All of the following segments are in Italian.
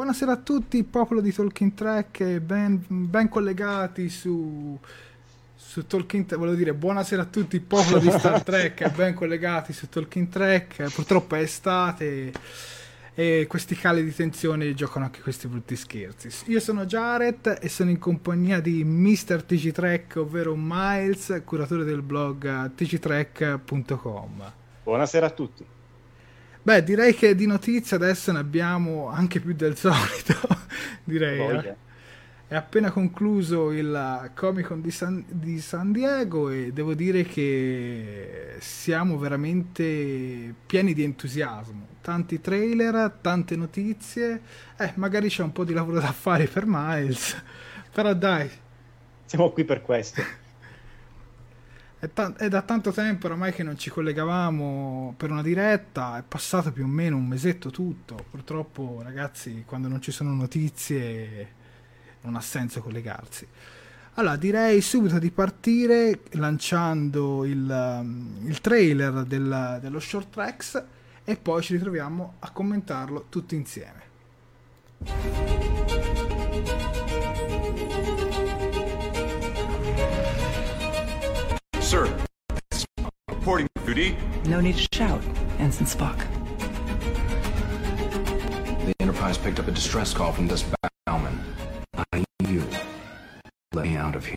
Buonasera a tutti, popolo di Talking Track, e ben, ben collegati su, su Talking Track. Volevo dire buonasera a tutti, popolo di Star Trek, e ben collegati su Talking Track. Purtroppo è estate e questi cali di tensione giocano anche questi brutti scherzi. Io sono Jared e sono in compagnia di Mr. TG Trek, ovvero Miles, curatore del blog tgtrek.com. Buonasera a tutti. Beh, direi che di notizie adesso ne abbiamo anche più del solito, direi. Eh? È appena concluso il Comic Con di San, di San, Diego e devo dire che siamo veramente pieni di entusiasmo. Tanti trailer, tante notizie. Eh, magari c'è un po' di lavoro da fare per Miles, però dai. Siamo qui per questo. È, ta- è, da tanto tempo oramai che non ci collegavamo per una diretta, è passato più o meno un mesetto tutto. Purtroppo, ragazzi, quando non ci sono notizie non ha senso collegarsi. Allora, direi subito di partire lanciando il, um, il trailer del, dello short tracks e poi ci ritroviamo a commentarlo tutti insieme. Reporting duty. No need to shout, Ensign Spock. The Enterprise picked up a distress call from this Bowman. I need you. Let me out of here.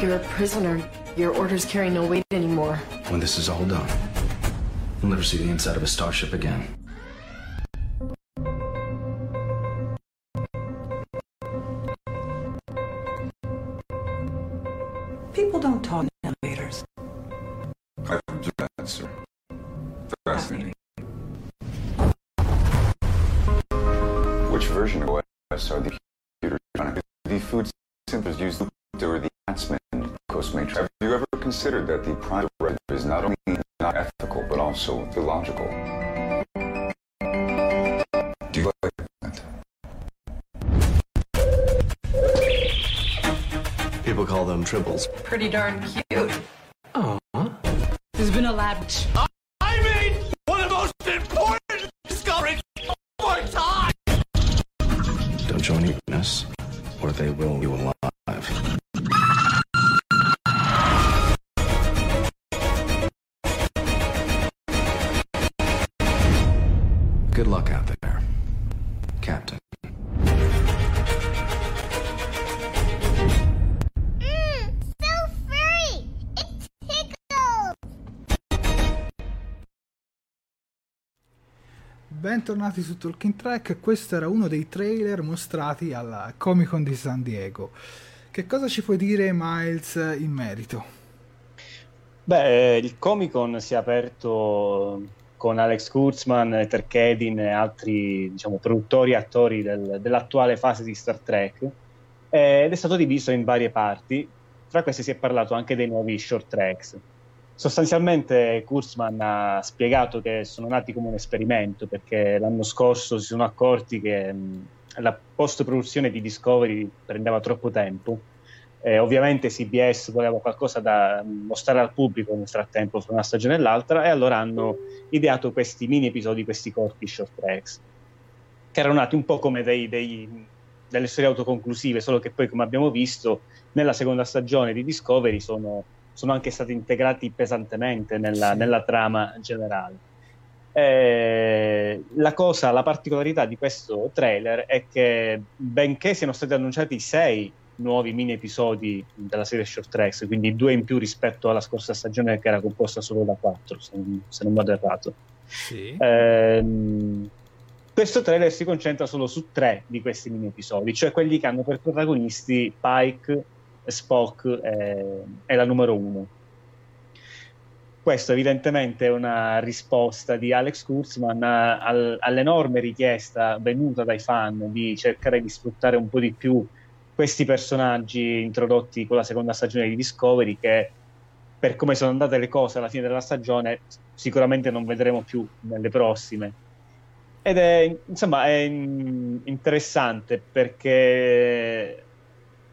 You're a prisoner. Your orders carry no weight anymore. When this is all done, you'll never see the inside of a starship again. I've observed that, sir. Fascinating. Which version of OS are the computers running? The food synthesis used or the advancement glucose matrix? Have you ever considered that the prime directive is not only not ethical but also illogical? Do you like that? People call them triples. Pretty darn cute. Oh. There's been a lab. I made one of the most important discoveries of our time! Don't show any weakness, or they will you alive. Good luck out there, Captain. Bentornati su Talking Track, questo era uno dei trailer mostrati alla Comic Con di San Diego. Che cosa ci puoi dire Miles in merito? Beh, il Comic Con si è aperto con Alex Kurtzman, Terkedin e altri diciamo, produttori e attori del, dell'attuale fase di Star Trek ed è stato diviso in varie parti. Fra queste si è parlato anche dei nuovi short tracks Sostanzialmente Kurzman ha spiegato che sono nati come un esperimento perché l'anno scorso si sono accorti che mh, la post-produzione di Discovery prendeva troppo tempo. Eh, ovviamente CBS voleva qualcosa da mostrare al pubblico nel frattempo fra una stagione e l'altra e allora hanno ideato questi mini episodi, questi corti short tracks, che erano nati un po' come dei, dei, delle storie autoconclusive, solo che poi come abbiamo visto nella seconda stagione di Discovery sono sono anche stati integrati pesantemente nella, sì. nella trama generale. Eh, la cosa, la particolarità di questo trailer è che benché siano stati annunciati sei nuovi mini episodi della serie Short Tracks, quindi due in più rispetto alla scorsa stagione che era composta solo da quattro, se non, se non vado errato. Sì. Eh, questo trailer si concentra solo su tre di questi mini episodi, cioè quelli che hanno per protagonisti Pike, Spock è, è la numero uno. Questo evidentemente è una risposta di Alex Kurtzman al, all'enorme richiesta venuta dai fan di cercare di sfruttare un po' di più questi personaggi introdotti con la seconda stagione di Discovery che per come sono andate le cose alla fine della stagione sicuramente non vedremo più nelle prossime ed è insomma è interessante perché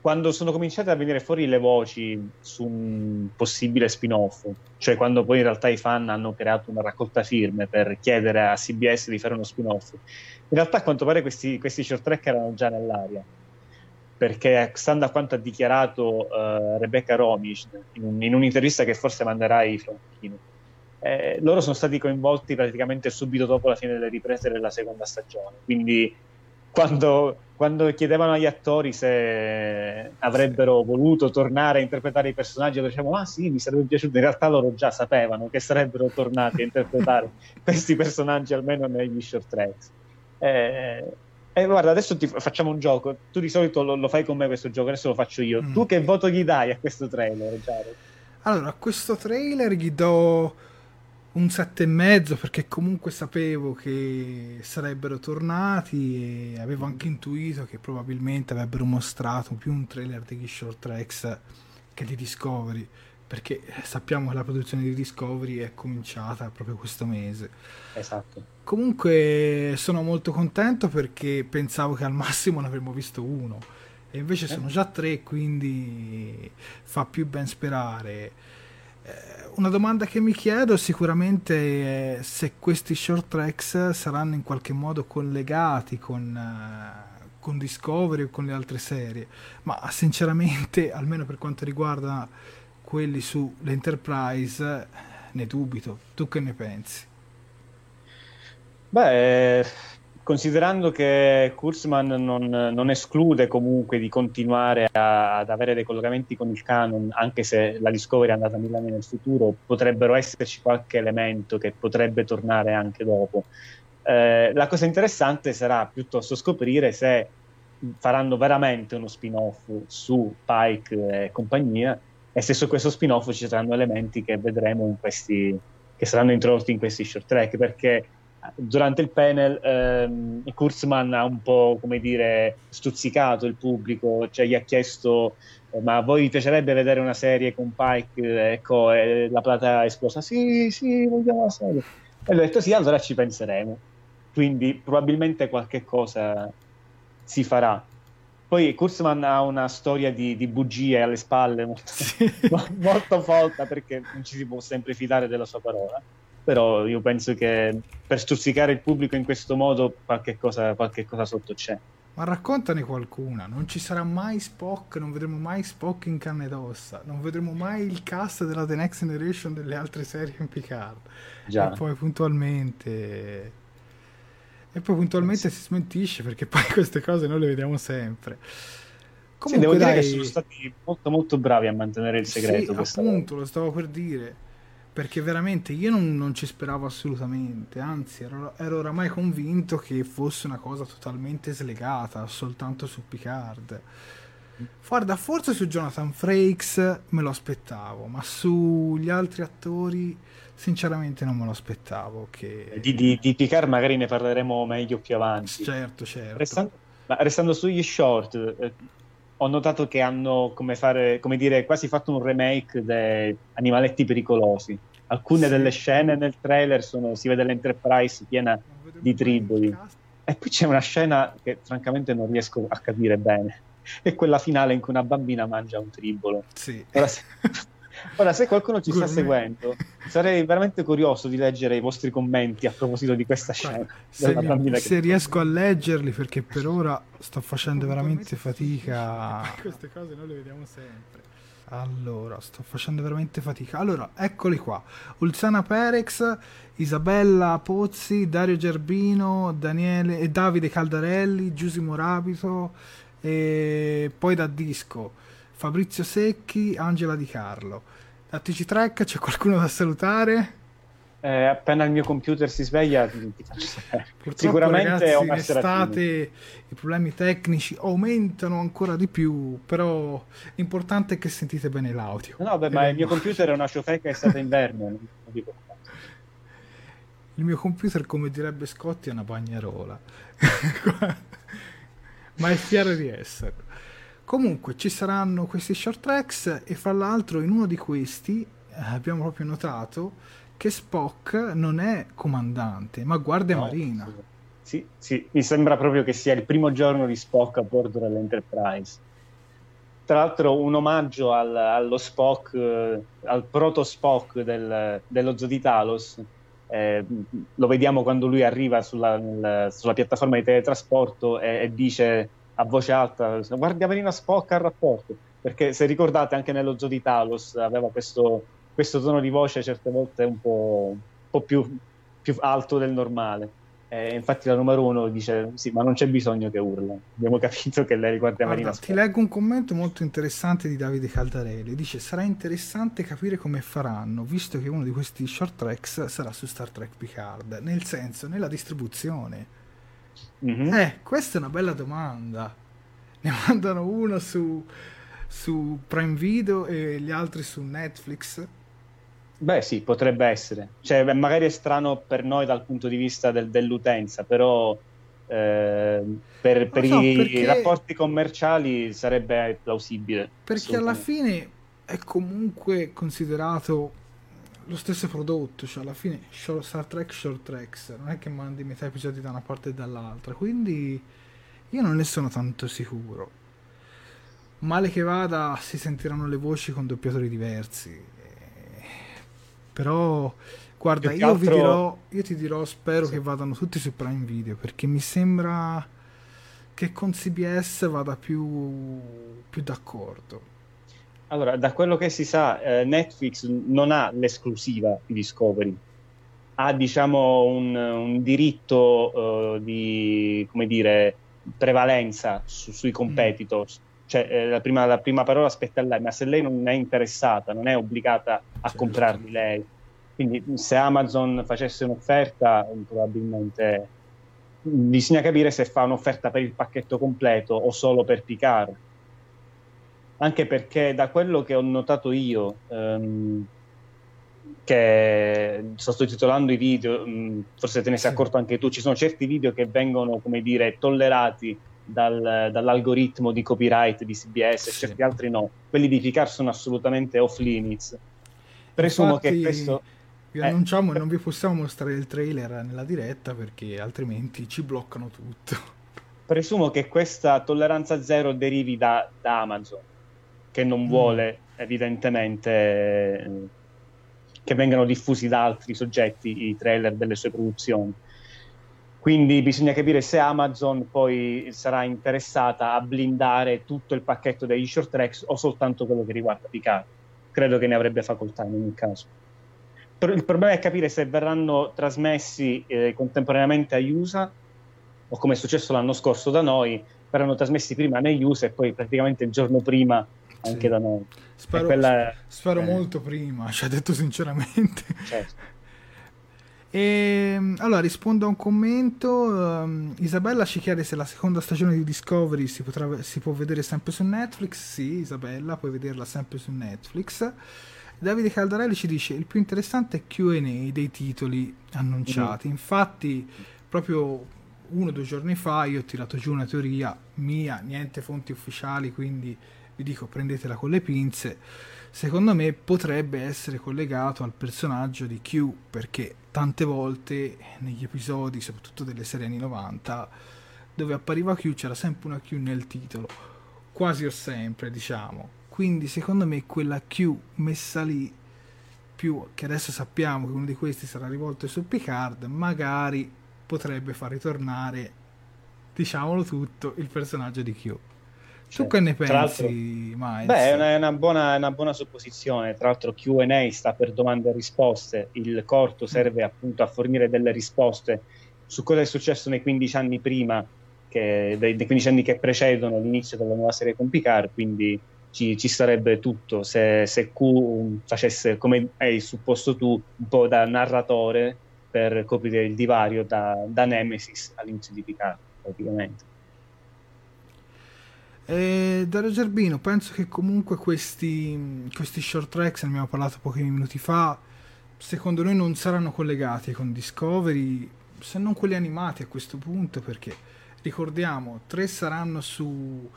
quando sono cominciate a venire fuori le voci su un possibile spin-off, cioè quando poi in realtà i fan hanno creato una raccolta firme per chiedere a CBS di fare uno spin-off, in realtà a quanto pare questi, questi short track erano già nell'aria, perché stando a quanto ha dichiarato uh, Rebecca Romish in, in, un'intervista che forse manderai Franchino, eh, loro sono stati coinvolti praticamente subito dopo la fine delle riprese della seconda stagione, quindi quando, quando, chiedevano agli attori se avrebbero voluto tornare a interpretare i personaggi, dicevano: Ah, sì, mi sarebbe piaciuto. In realtà loro già sapevano che sarebbero tornati a interpretare questi personaggi almeno negli short tracks. Eh, eh, guarda, adesso ti facciamo un gioco. Tu di solito lo, lo, fai con me questo gioco, adesso lo faccio io. Mm. Tu che voto gli dai a questo trailer, Jared? Allora, a questo trailer gli do un sette e mezzo perché comunque sapevo che sarebbero tornati e avevo anche intuito che probabilmente avrebbero mostrato più un trailer degli short tracks che di Discovery perché sappiamo che la produzione di Discovery è cominciata proprio questo mese. Esatto. Comunque sono molto contento perché pensavo che al massimo ne avremmo visto uno e invece eh. sono già tre quindi fa più ben sperare una domanda che mi chiedo sicuramente è se questi short tracks saranno in qualche modo collegati con, uh, con Discovery o con le altre serie, ma sinceramente, almeno per quanto riguarda quelli sull'Enterprise, ne dubito. Tu che ne pensi? Beh, considerando che Kurzman non, non, esclude comunque di continuare a, ad avere dei collegamenti con il canon, anche se la Discovery è andata mille anni nel futuro, potrebbero esserci qualche elemento che potrebbe tornare anche dopo. Eh, la cosa interessante sarà piuttosto scoprire se faranno veramente uno spin-off su Pike e compagnia e se su questo spin-off ci saranno elementi che vedremo in questi che saranno introdotti in questi short track perché durante il panel ehm, Kurzman ha un po' come dire stuzzicato il pubblico, cioè gli ha chiesto eh, ma a voi vi piacerebbe vedere una serie con Pike? Ecco, e la plata è esplosa, sì, sì, vogliamo la serie. E lui ha detto sì, allora ci penseremo. Quindi probabilmente qualche cosa si farà. Poi Kurzman ha una storia di, di bugie alle spalle molto, sì. molto folta perché non ci si può sempre fidare della sua parola però io penso che per stuzzicare il pubblico in questo modo qualche cosa, qualche cosa sotto c'è. Ma raccontane qualcuna, non ci sarà mai Spock, non vedremo mai Spock in canne ed ossa, non vedremo mai il cast della The Next Generation delle altre serie in Picard. Già. E poi puntualmente... E poi puntualmente sì. si smentisce perché poi queste cose noi le vediamo sempre. Comunque, sì, devo dai... dire che sono stati molto molto bravi a mantenere il segreto. Sì, appunto, lo stavo per dire perché veramente io non, non ci speravo assolutamente, anzi ero, ero, oramai convinto che fosse una cosa totalmente slegata, soltanto su Picard. Guarda, forse su Jonathan Frakes me lo aspettavo, ma sugli altri attori sinceramente non me lo aspettavo. Che... Di, di, di Picard magari ne parleremo meglio più avanti. Certo, certo. Restando, restando sugli short, eh, ho notato che hanno, come, fare, come dire, quasi fatto un remake di Animaletti Pericolosi. Alcune sì. delle scene nel trailer sono, si vede l'Enterprise piena di triboli. E poi c'è una scena che francamente non riesco a capire bene. È quella finale in cui una bambina mangia un tribolo. Sì. Ora, se, ora, se qualcuno ci sta seguendo, sarei veramente curioso di leggere i vostri commenti a proposito di questa scena. Se, mi, se riesco a leggerli, perché per ora sto facendo veramente fatica. Queste cose noi le vediamo sempre. Allora, sto facendo veramente fatica. Allora, eccoli qua. Ulzana Perex, Isabella Pozzi, Dario Gerbino, Daniele e Davide Caldarelli, Giusimo Rapito, e poi da disco Fabrizio Secchi, Angela Di Carlo. Da TC Trek c'è qualcuno da salutare? Eh, appena il mio computer si sveglia ti, faccio sapere. Sicuramente ragazzi, estate i problemi tecnici aumentano ancora di più, però l'importante è che sentite bene l'audio. No, beh, ma il mio computer è una ciofeca estate inverno, non dico il mio computer, come direbbe Scotti, è una bagnarola. ma è fiero di esserlo. Comunque ci saranno questi short tracks e fra l'altro in uno di questi eh, abbiamo proprio notato che Spock non è comandante, ma guardia no, marina. Sì, sì, mi sembra proprio che sia il primo giorno di Spock a bordo dell'Enterprise. Tra l'altro un omaggio al, allo Spock, eh, al proto Spock del, dello Zoo di Talos, eh, lo vediamo quando lui arriva sulla, sulla piattaforma di teletrasporto e, e dice a voce alta, guardia marina Spock al rapporto, perché se ricordate anche nello zoo di Talos aveva questo, questo tono di voce certe volte un po', un po più, più, alto del normale. E infatti la numero uno dice sì, ma non c'è bisogno che urla. Abbiamo capito che lei guardia Guarda, marina Spock. Ti leggo un commento molto interessante di Davide Caldarelli. Dice sarà interessante capire come faranno, visto che uno di questi short tracks sarà su Star Trek Picard, nel senso, nella distribuzione Mm-hmm. Eh, questa è una bella domanda. Ne mandano uno su, su Prime Video e gli altri su Netflix. Beh, sì, potrebbe essere. Cioè, magari è strano per noi dal punto di vista del, dell'utenza, però eh, per, per so, i perché... rapporti commerciali sarebbe plausibile. Perché alla fine è comunque considerato lo stesso prodotto, cioè alla fine short, Star Trek Short Tracks, non è che mandi metà episodi da una parte e dall'altra, quindi io non ne sono tanto sicuro. Male che vada si sentiranno le voci con doppiatori diversi. Però guarda, io, altro... vi dirò, io ti dirò, spero sì. che vadano tutti su Prime Video, perché mi sembra che con CBS vada più, più d'accordo allora, da quello che si sa, eh, Netflix non ha l'esclusiva di Discovery, ha diciamo un, un diritto uh, di, come dire, prevalenza su, sui mm. competitors. Mm. Cioè, eh, la, prima, la, prima, parola spetta a lei, ma se lei non è interessata, non è obbligata a certo. comprarli lei. Quindi se Amazon facesse un'offerta, probabilmente bisogna capire se fa un'offerta per il pacchetto completo o solo per Picard anche perché da quello che ho notato io, ehm, che sto sottotitolando i video, mh, mm, forse te ne sei accorto anche tu, ci sono certi video che vengono, come dire, tollerati dal, dall'algoritmo di copyright di CBS, sì. certi altri no. Quelli di Picard sono assolutamente off limits. Presumo Infatti, che questo... Vi eh, annunciamo e non vi possiamo mostrare il trailer nella diretta perché altrimenti ci bloccano tutto. Presumo che questa tolleranza zero derivi da, da Amazon che non mm. vuole evidentemente che vengano diffusi da altri soggetti i trailer delle sue produzioni. Quindi bisogna capire se Amazon poi sarà interessata a blindare tutto il pacchetto degli short tracks o soltanto quello che riguarda Picard. Credo che ne avrebbe facoltà in ogni caso. Il problema è capire se verranno trasmessi eh, contemporaneamente a USA o come è successo l'anno scorso da noi, verranno trasmessi prima negli USA e poi praticamente il giorno prima anche Sì. da noi. Spero, quella- spero eh. molto prima, ci ha detto sinceramente. Certo. E, allora rispondo a un commento. ehm, Isabella ci chiede se la seconda stagione di Discovery si, potrà, si può vedere sempre su Netflix. Sì, Isabella, puoi vederla sempre su Netflix. Davide Caldarelli ci dice: Il più interessante è QA dei titoli annunciati. Infatti, proprio uno o due giorni fa io ho tirato giù una teoria mia, niente fonti ufficiali, quindi vi dico prendetela con le pinze. Secondo me potrebbe essere collegato al personaggio di Q perché tante volte negli episodi, soprattutto delle serie anni 90, dove appariva Q c'era sempre una Q nel titolo, quasi o sempre, diciamo. Quindi secondo me quella Q messa lì, più che adesso sappiamo che uno di questi sarà rivolto su Picard, magari potrebbe far ritornare, diciamolo tutto, il personaggio di Q. Tu Certo. che ne pensi, Miles? Beh, è una, è una buona, è una buona supposizione. Tra l'altro, QA sta per domande e risposte. Il corto serve appunto a fornire delle risposte su cosa è successo nei 15 anni prima, che, dei, dei 15 anni che precedono l'inizio della nuova serie con Picard. Quindi ci, ci sarebbe tutto se, se Q facesse, come hai supposto tu, un po' da narratore per coprire il divario da, da Nemesis all'inizio di Picard, praticamente. E Dario Gerbino, penso che comunque questi, questi short tracks, ne abbiamo parlato pochi minuti fa, secondo noi non saranno collegati con Discovery, se non quelli animati a questo punto, perché ricordiamo, tre saranno su,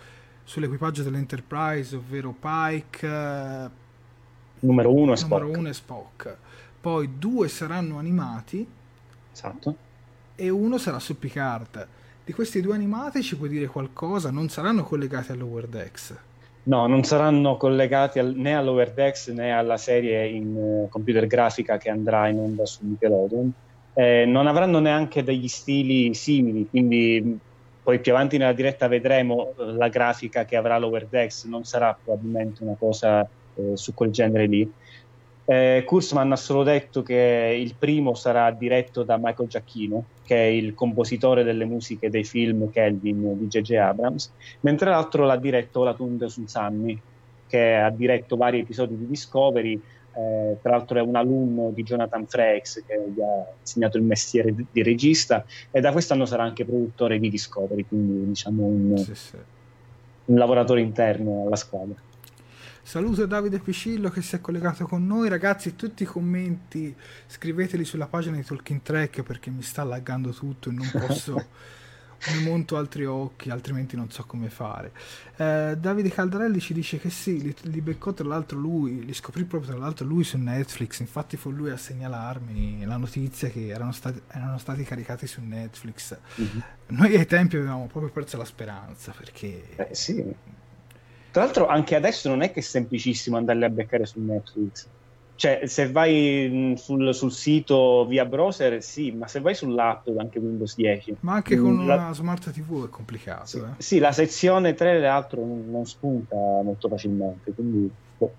sull'equipaggio dell'Enterprise, ovvero Pike, eh, Numero uno è Spock. numero uno e Spock. Poi due saranno animati Esatto. e uno sarà su Picard. Di questi due animati ci puoi dire qualcosa? Non saranno collegati a Lower Decks. No, non saranno collegati al- né all'Over Decks né alla serie in eh, computer grafica che andrà in onda su Nickelodeon. Eh, non avranno neanche degli stili simili, quindi mh, poi più avanti nella diretta vedremo eh, la grafica che avrà l'Over Decks, non sarà probabilmente una cosa eh, su quel genere lì. Eh, Kurzman ha solo detto che il primo sarà diretto da Michael Giacchino, che è il compositore delle musiche dei film Kelvin di J.J. Abrams, mentre l'altro l'ha diretto Olatunde Sunsami, che ha diretto vari episodi di Discovery. eh, tra l'altro è un alunno di Jonathan Frakes che gli ha insegnato il mestiere di, di regista e da quest'anno sarà anche produttore di Discovery, quindi diciamo un, Sì, sì. un lavoratore interno alla squadra. Saluto Davide Piscillo che si è collegato con noi. Ragazzi, tutti i commenti scriveteli sulla pagina di Talking Track perché mi sta laggando tutto e non posso. mi monto altri occhi, altrimenti non so come fare. Eh, Davide Caldarelli ci dice che sì, li, li beccò tra l'altro lui, li scoprì proprio tra l'altro lui su Netflix. Infatti, fu lui a segnalarmi la notizia che erano stati, erano stati caricati su Netflix. Noi ai tempi avevamo proprio perso la speranza perché. Eh, sì. Tra l'altro anche adesso non è che è semplicissimo andarli a beccare su Netflix. Cioè, se vai mh, sul, sul sito via browser, sì, ma se vai sull'app anche Windows 10. Ma anche con mh, la- una smart TV è complicato. Sì, eh. sì, la sezione 3 e altro non, non spunta molto facilmente, quindi boh.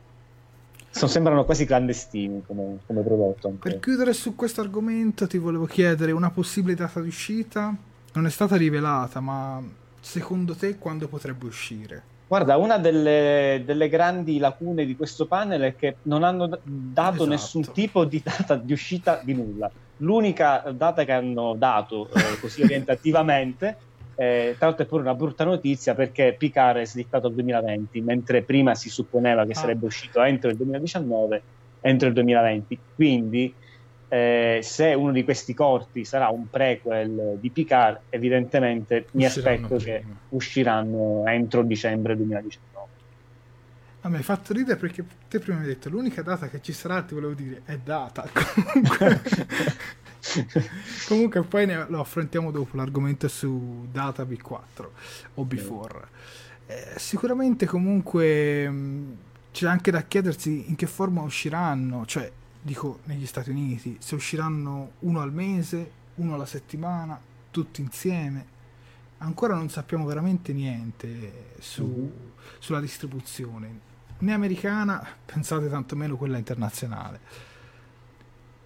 Sono- sembrano quasi clandestini come, come prodotto. anche. Per chiudere su questo argomento ti volevo chiedere una possibile data di uscita. Non è stata rivelata, ma secondo te quando potrebbe uscire? Guarda, una delle, delle grandi lacune di questo panel è che non hanno dato Esatto. nessun tipo di data di uscita di nulla. L'unica data che hanno dato eh, così orientativamente, eh, tra l'altro è pure una brutta notizia perché Picard è slittato al 2020, mentre prima si supponeva che Ah. sarebbe uscito entro il 2019, entro il 2020. Quindi eh, se uno di questi corti sarà un prequel di Picard, evidentemente mi Usciranno aspetto che prima. usciranno entro dicembre 2019. A me hai fatto ridere perché te prima mi hai detto l'unica data che ci sarà, ti volevo dire, è data. Comunque, comunque poi ne- lo affrontiamo dopo l'argomento su data B4 o B4. Eh, sicuramente comunque mh, c'è anche da chiedersi in che forma usciranno, cioè dico negli Stati Uniti, se usciranno uno al mese, uno alla settimana, tutti insieme. Ancora non sappiamo veramente niente su, Mhm. sulla distribuzione né americana, pensate tantomeno quella internazionale.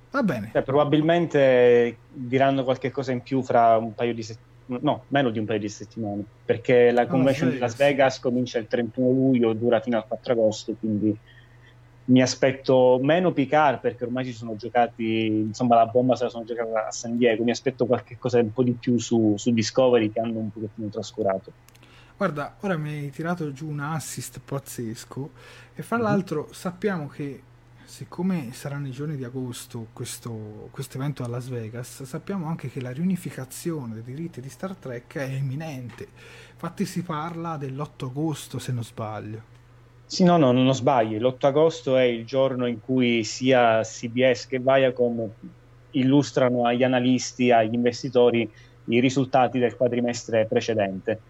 Va bene, Cioè, probabilmente diranno qualche cosa in più fra un paio di settimane. no, meno di un paio di settimane, perché la convention di Las Vegas comincia il 31 luglio, dura fino al 4 agosto, quindi mi aspetto meno Picard perché ormai ci sono giocati, insomma la bomba se la sono giocata a San Diego, mi aspetto qualcosa un po' di più su, su Discovery che hanno un pochettino trascurato. Guarda, ora mi hai tirato giù un assist pazzesco e fra mm-hmm. l'altro sappiamo che siccome saranno i giorni di agosto questo evento a Las Vegas, sappiamo anche che la riunificazione dei diritti di Star Trek è imminente. Infatti si parla dell'8 agosto se non sbaglio. Sì, no, no, non sbagli. L'8 agosto è il giorno in cui sia CBS che Viacom illustrano agli analisti, agli investitori, i risultati del quadrimestre precedente.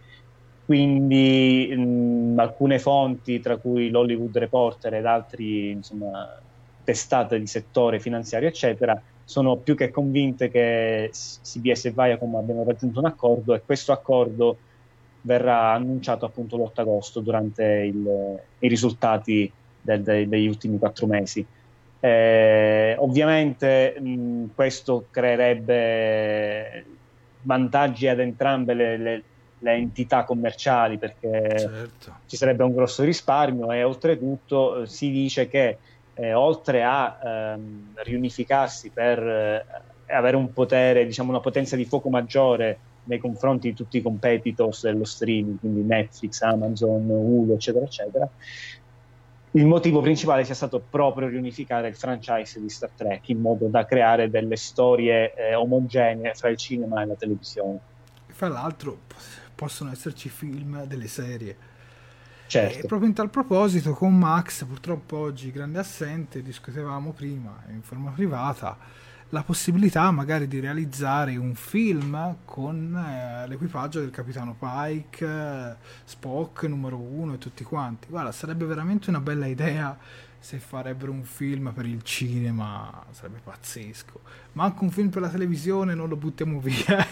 Quindi mh, alcune fonti, tra cui l'Hollywood Reporter ed altri insomma, testate di settore finanziario, eccetera, sono più che convinte che CBS e Viacom abbiano raggiunto un accordo e questo accordo verrà annunciato appunto l'8 agosto durante il, i risultati del, de, degli ultimi quattro mesi. Eh, ovviamente mh, questo creerebbe vantaggi ad entrambe le, le, le entità commerciali perché certo. ci sarebbe un grosso risparmio e oltretutto eh, si dice che eh, oltre a ehm, riunificarsi per eh, avere un potere, diciamo una potenza di fuoco maggiore nei confronti di tutti i competitors dello streaming, quindi Netflix, Amazon, Hulu, eccetera, eccetera, il motivo principale sia stato proprio riunificare il franchise di Star Trek in modo da creare delle storie eh, omogenee fra il cinema e la televisione. Fra l'altro possono esserci film delle serie Certo. E proprio in tal proposito con Max, purtroppo oggi grande assente, discutevamo prima in forma privata la possibilità magari di realizzare un film con eh, l'equipaggio del capitano Pike, Spock numero uno e tutti quanti. Guarda, sarebbe veramente una bella idea se farebbero un film per il cinema, sarebbe pazzesco. Ma anche un film per la televisione non lo buttiamo via.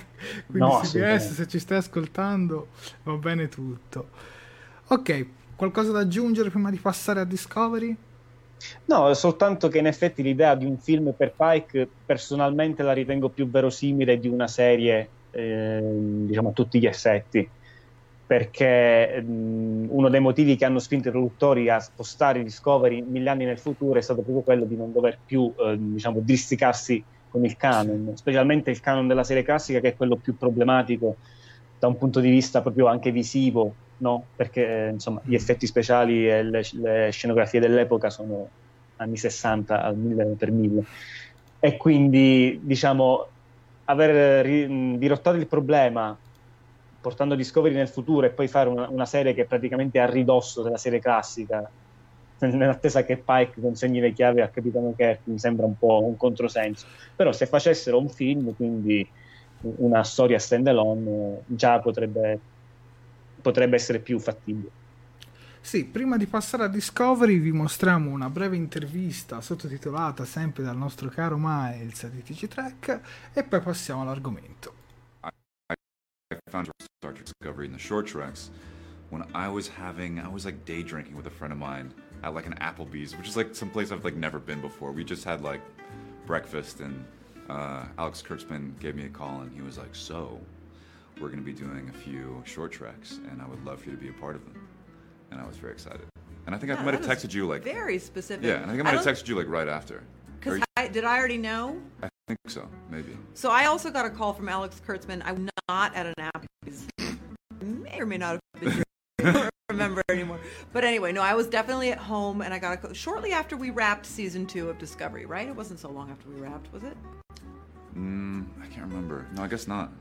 Quindi no, CBS, se ci stai ascoltando, va bene tutto. Ok, qualcosa da aggiungere prima di passare a Discovery? No, soltanto che in effetti l'idea di un film per Pike personalmente la ritengo più verosimile di una serie, eh, diciamo a tutti gli effetti, perché mh, uno dei motivi che hanno spinto i produttori a spostare Discovery mille anni nel futuro è stato proprio quello di non dover più, eh, diciamo, districarsi con il canon, specialmente il canon della serie classica che è quello più problematico da un punto di vista proprio anche visivo no, perché eh, insomma, gli effetti speciali e le, le, scenografie dell'epoca sono anni 60 al 1000 per 1000 e quindi diciamo aver ri, dirottato il problema portando Discovery nel futuro e poi fare una, una serie che è praticamente a ridosso della serie classica nell'attesa che Pike consegni le chiavi a Capitano Kirk mi sembra un po' un controsenso. Però se facessero un film quindi una storia stand alone già potrebbe potrebbe essere più fattibile. Sì, prima di passare a Discovery vi mostriamo una breve intervista sottotitolata sempre dal nostro caro Miles di TG Trek e poi passiamo all'argomento. I, I found Star Trek Discovery in the short tracks when I was having I was like day drinking with a friend of mine at like an Applebee's, which is like some place I've like never been before. We just had like breakfast and uh, Alex Kurtzman gave me a call and he was like, "So, we're going to be doing a few short treks, and I would love for you to be a part of them. And I was very excited. And I think yeah, I might have texted you like very specific. Yeah, and I think I might have texted you like right after. Because did I already know? I think so, maybe. So I also got a call from Alex Kurtzman. I'm not at an Applebee's. may or may not have been. Remember anymore. But anyway, no, I was definitely at home, and I got a call shortly after we wrapped season two of Discovery. Right? It wasn't so long after we wrapped, was it? Mm, I can't remember. No, I guess not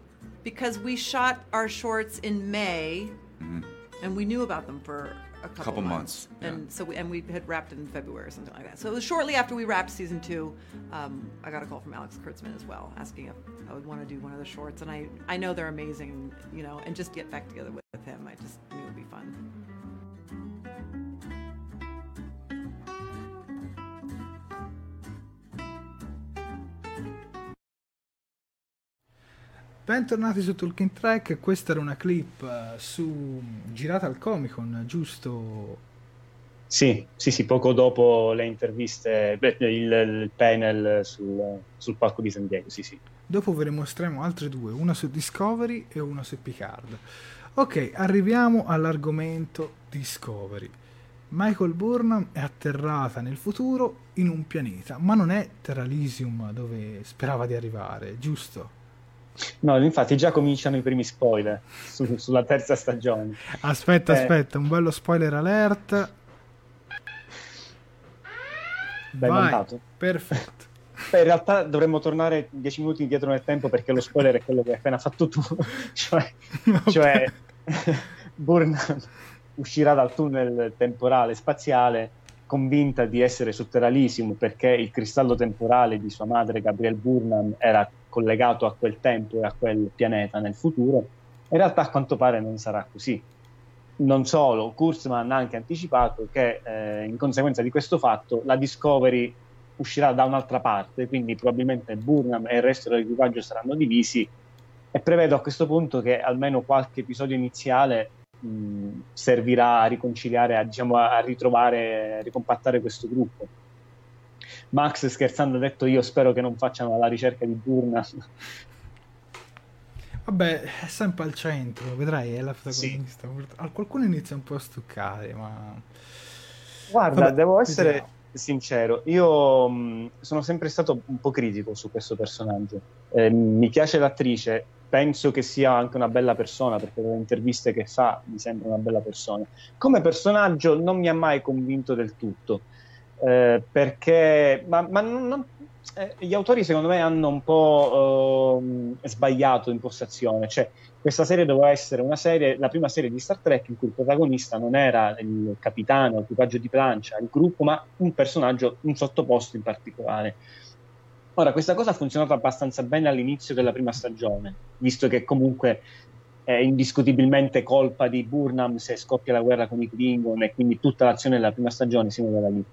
because we shot our shorts in May, mm-hmm. and we knew about them for a couple, couple months, months yeah. and so we, and we had wrapped in February or something like that. So it was shortly after we wrapped season two, um, I got a call from Alex Kurtzman as well, asking if I would want to do one of the shorts, and I I know they're amazing, you know, and just get back together with, with him, I just knew it would be fun. Bentornati su Talking Track, questa era una clip eh, su, girata al Comic Con, giusto? Sì, sì, sì, poco dopo le interviste, beh, il, il, panel sul, sul, palco di San Diego, sì, sì. Dopo ve ne mostriamo altre due, una su Discovery e una su Picard. Ok, arriviamo all'argomento Discovery. Michael Burnham è atterrata nel futuro in un pianeta, ma non è Terralisium dove sperava di arrivare, giusto? No, infatti già cominciano i primi spoiler su, sulla terza stagione. Aspetta, eh. aspetta, un bello spoiler alert. Ben Vai, montato. Perfetto. Beh, in realtà dovremmo tornare dieci minuti indietro nel tempo perché lo spoiler è quello che hai appena fatto tu. cioè, okay. cioè Burnham uscirà dal tunnel temporale spaziale convinta di essere su perché il cristallo temporale di sua madre Gabrielle Burnham era collegato a quel tempo e a quel pianeta nel futuro. In realtà a quanto pare non sarà così. Non solo, Kurzman ha anche anticipato che eh, in conseguenza di questo fatto la Discovery uscirà da un'altra parte, quindi probabilmente Burnham e il resto dell'equipaggio saranno divisi e prevedo a questo punto che almeno qualche episodio iniziale mh, servirà a riconciliare, a, diciamo, a ritrovare, a ricompattare questo gruppo. Max scherzando ha detto io spero che non facciano la ricerca di Burnham. Vabbè, è sempre al centro, vedrai, è la protagonista. Sì. Qualcuno inizia un po' a stuccare, ma... Guarda, Vabbè, devo essere... Vediamo sincero, io mh, sono sempre stato un po' critico su questo personaggio. Eh, mi piace l'attrice, penso che sia anche una bella persona, perché dalle interviste che fa mi sembra una bella persona. Come personaggio non mi ha mai convinto del tutto, eh, perché ma, ma non, eh, gli autori secondo me hanno un po' eh, sbagliato impostazione, cioè questa serie doveva essere una serie, la prima serie di Star Trek in cui il protagonista non era il capitano, l'equipaggio di plancia, il gruppo, ma un personaggio, un sottoposto in particolare. Ora, questa cosa ha funzionato abbastanza bene all'inizio della prima stagione, visto che comunque è indiscutibilmente colpa di Burnham se scoppia la guerra con i Klingon e quindi tutta l'azione della prima stagione si muove da lì.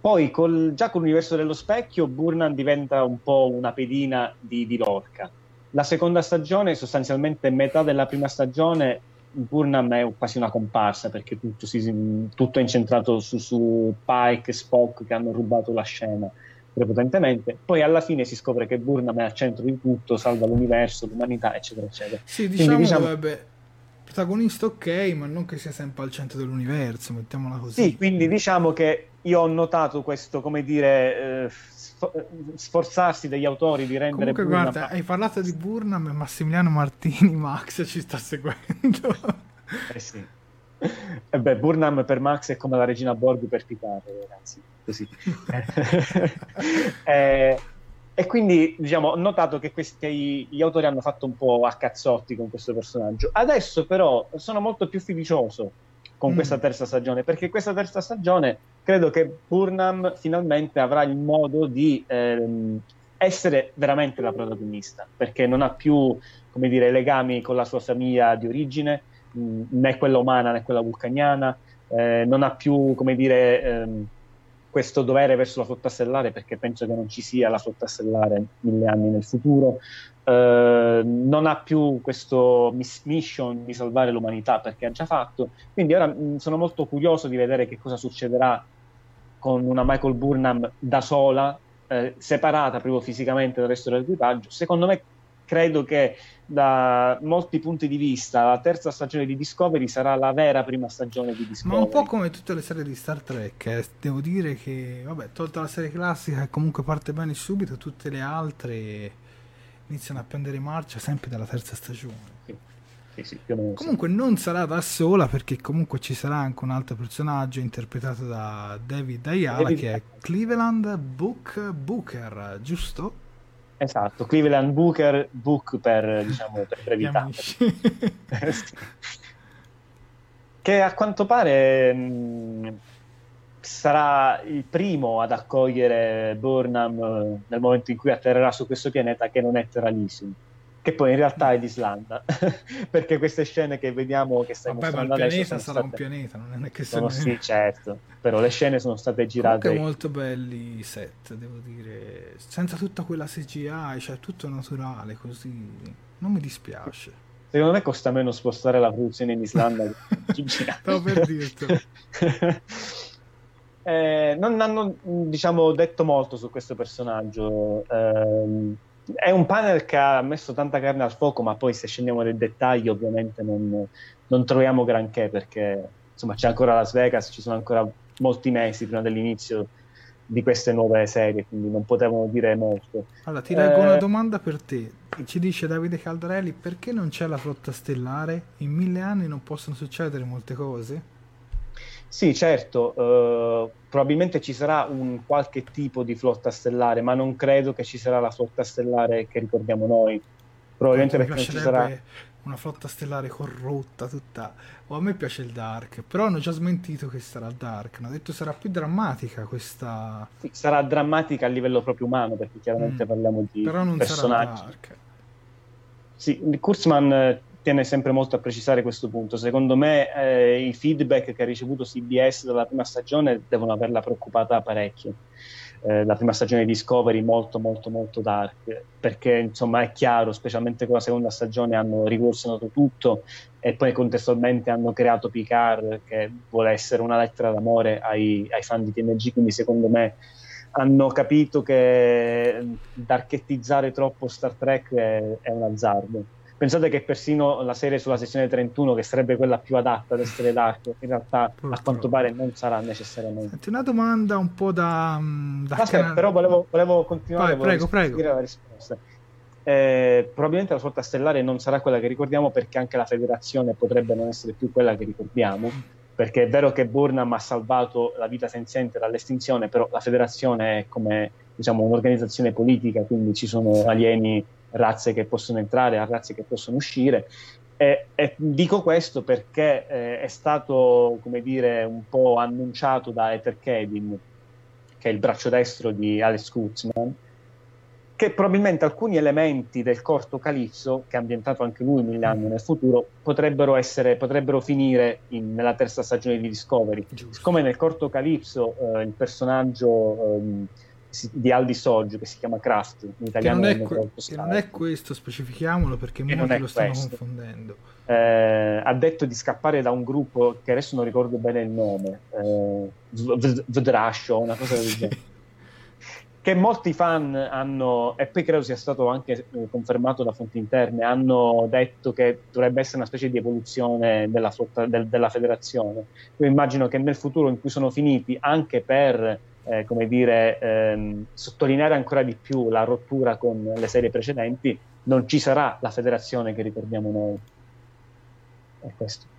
Poi col, già con l'universo dello specchio Burnham diventa un po' una pedina di, di Lorca la seconda stagione, sostanzialmente metà della prima stagione, Burnham è quasi una comparsa perché tutto, si, tutto è incentrato su, su, Pike e Spock che hanno rubato la scena prepotentemente. Poi alla fine si scopre che Burnham è al centro di tutto, salva l'universo, l'umanità, eccetera, eccetera. Sì, diciamo, Quindi, diciamo vabbè, protagonista ok, ma non che sia sempre al centro dell'universo, mettiamola così. Sì, quindi diciamo che io ho notato questo, come dire, eh, sforzarsi degli autori di rendere Comunque, Burnham... guarda, hai parlato di Burnham e Massimiliano Martini, Max ci sta seguendo. eh sì. E eh beh, Burnham per Max è come la regina Borg per Picard, ragazzi, così. eh, e quindi, diciamo, ho notato che questi, gli autori hanno fatto un po' a cazzotti con questo personaggio. Adesso però sono molto più fiducioso con mm. questa terza stagione, perché questa terza stagione credo che Burnham finalmente avrà il modo di ehm, essere veramente la protagonista, perché non ha più, come dire, legami con la sua famiglia di origine, mh, mm, né quella umana né quella vulcaniana, eh, non ha più, come dire, ehm, questo dovere verso la flotta stellare perché penso che non ci sia la flotta stellare mille anni nel futuro. Uh, non ha più questo mission di salvare l'umanità perché ha già fatto. Quindi ora mh, sono molto curioso di vedere che cosa succederà con una Michael Burnham da sola, eh, separata proprio fisicamente dal resto dell'equipaggio. Secondo me credo che da molti punti di vista la terza stagione di Discovery sarà la vera prima stagione di Discovery. Ma un po' come tutte le serie di Star Trek, eh. devo dire che, vabbè, tolta la serie classica che comunque parte bene subito, tutte le altre iniziano a prendere marcia sempre dalla terza stagione. Sì. Sì, sì, comunque non sarà da sola perché comunque ci sarà anche un altro personaggio interpretato da David Ayala David... che è Cleveland Book Booker, giusto? Esatto, Cleveland Booker, Book per, diciamo, per brevità. che a quanto pare mh, sarà il primo ad accogliere Burnham eh, nel momento in cui atterrerà su questo pianeta che non è Terralisium che poi in realtà è l'Islanda, perché queste scene che vediamo che stai Vabbè, ma il pianeta sarà state... un pianeta, non è che sono... Sì, certo, però le scene sono state girate... Comunque molto belli i set, devo dire, senza tutta quella CGI, cioè tutto naturale, così, non mi dispiace. Secondo me costa meno spostare la produzione in Islanda che Stavo per dirtelo. eh, non hanno, diciamo, detto molto su questo personaggio. Eh, è un panel che ha messo tanta carne al fuoco, ma poi se scendiamo nel dettaglio ovviamente non, non troviamo granché perché insomma c'è ancora Las Vegas, ci sono ancora molti mesi prima dell'inizio di queste nuove serie, quindi non potevano dire molto. Allora, ti leggo eh... una domanda per te. Ci dice Davide Caldarelli, perché non c'è la flotta stellare? In mille anni non possono succedere molte cose? Sì, certo, uh, probabilmente ci sarà un qualche tipo di flotta stellare, ma non credo che ci sarà la flotta stellare che ricordiamo noi. Probabilmente perché non ci sarà una flotta stellare corrotta tutta. O oh, a me piace il Dark, però hanno già smentito che sarà Dark. Hanno detto sarà più drammatica questa. Sì, sarà drammatica a livello proprio umano, perché chiaramente mm. parliamo di però non personaggi. Sarà dark. Sì, Kurzman eh, tiene sempre molto a precisare questo punto. Secondo me eh, i feedback che ha ricevuto CBS dalla prima stagione devono averla preoccupata parecchio. Eh, la prima stagione di Discovery molto molto molto dark perché insomma è chiaro specialmente con la seconda stagione hanno rivoluzionato tutto e poi contestualmente hanno creato Picard che vuole essere una lettera d'amore ai, ai fan di TNG quindi secondo me hanno capito che darkettizzare troppo Star Trek è, è un azzardo Pensate che persino la serie sulla sezione 31, che sarebbe quella più adatta ad essere dark, in realtà Purtroppo. a quanto pare non sarà necessariamente. Senti, una domanda un po' da. Mm, da Aspetta, canale... però volevo, volevo continuare. Vai, prego, prego. La risposta. Eh, probabilmente la sorta stellare non sarà quella che ricordiamo perché anche la federazione potrebbe non essere più quella che ricordiamo perché è vero che Burnham ha salvato la vita senziente dall'estinzione però la federazione è come diciamo, un'organizzazione politica quindi ci sono alieni razze che possono entrare, razze che possono uscire. E, e dico questo perché eh, è stato, come dire, un po' annunciato da Ether Kedin, che è il braccio destro di Alex Kurtzman, che probabilmente alcuni elementi del corto Calipso, che è ambientato anche lui mille anni nel futuro, potrebbero, essere, potrebbero finire in, nella terza stagione di Discovery. Giusto. Siccome nel corto Calipso eh, il personaggio... Eh, di Aldi Soggio che si chiama Craft in italiano che non, è, que- che non è questo specifichiamo perché molti lo stanno questo. confondendo. Eh, ha detto di scappare da un gruppo che adesso non ricordo bene il nome eh, Vdrascio una cosa del genere. Che molti fan hanno e poi credo sia stato anche eh, confermato da fonti interne hanno detto che dovrebbe essere una specie di evoluzione della, flotta, del, della federazione. Io immagino che nel futuro in cui sono finiti anche per eh, come dire, ehm, sottolineare ancora di più la rottura con le serie precedenti, non ci sarà la federazione che ricordiamo noi. È questo.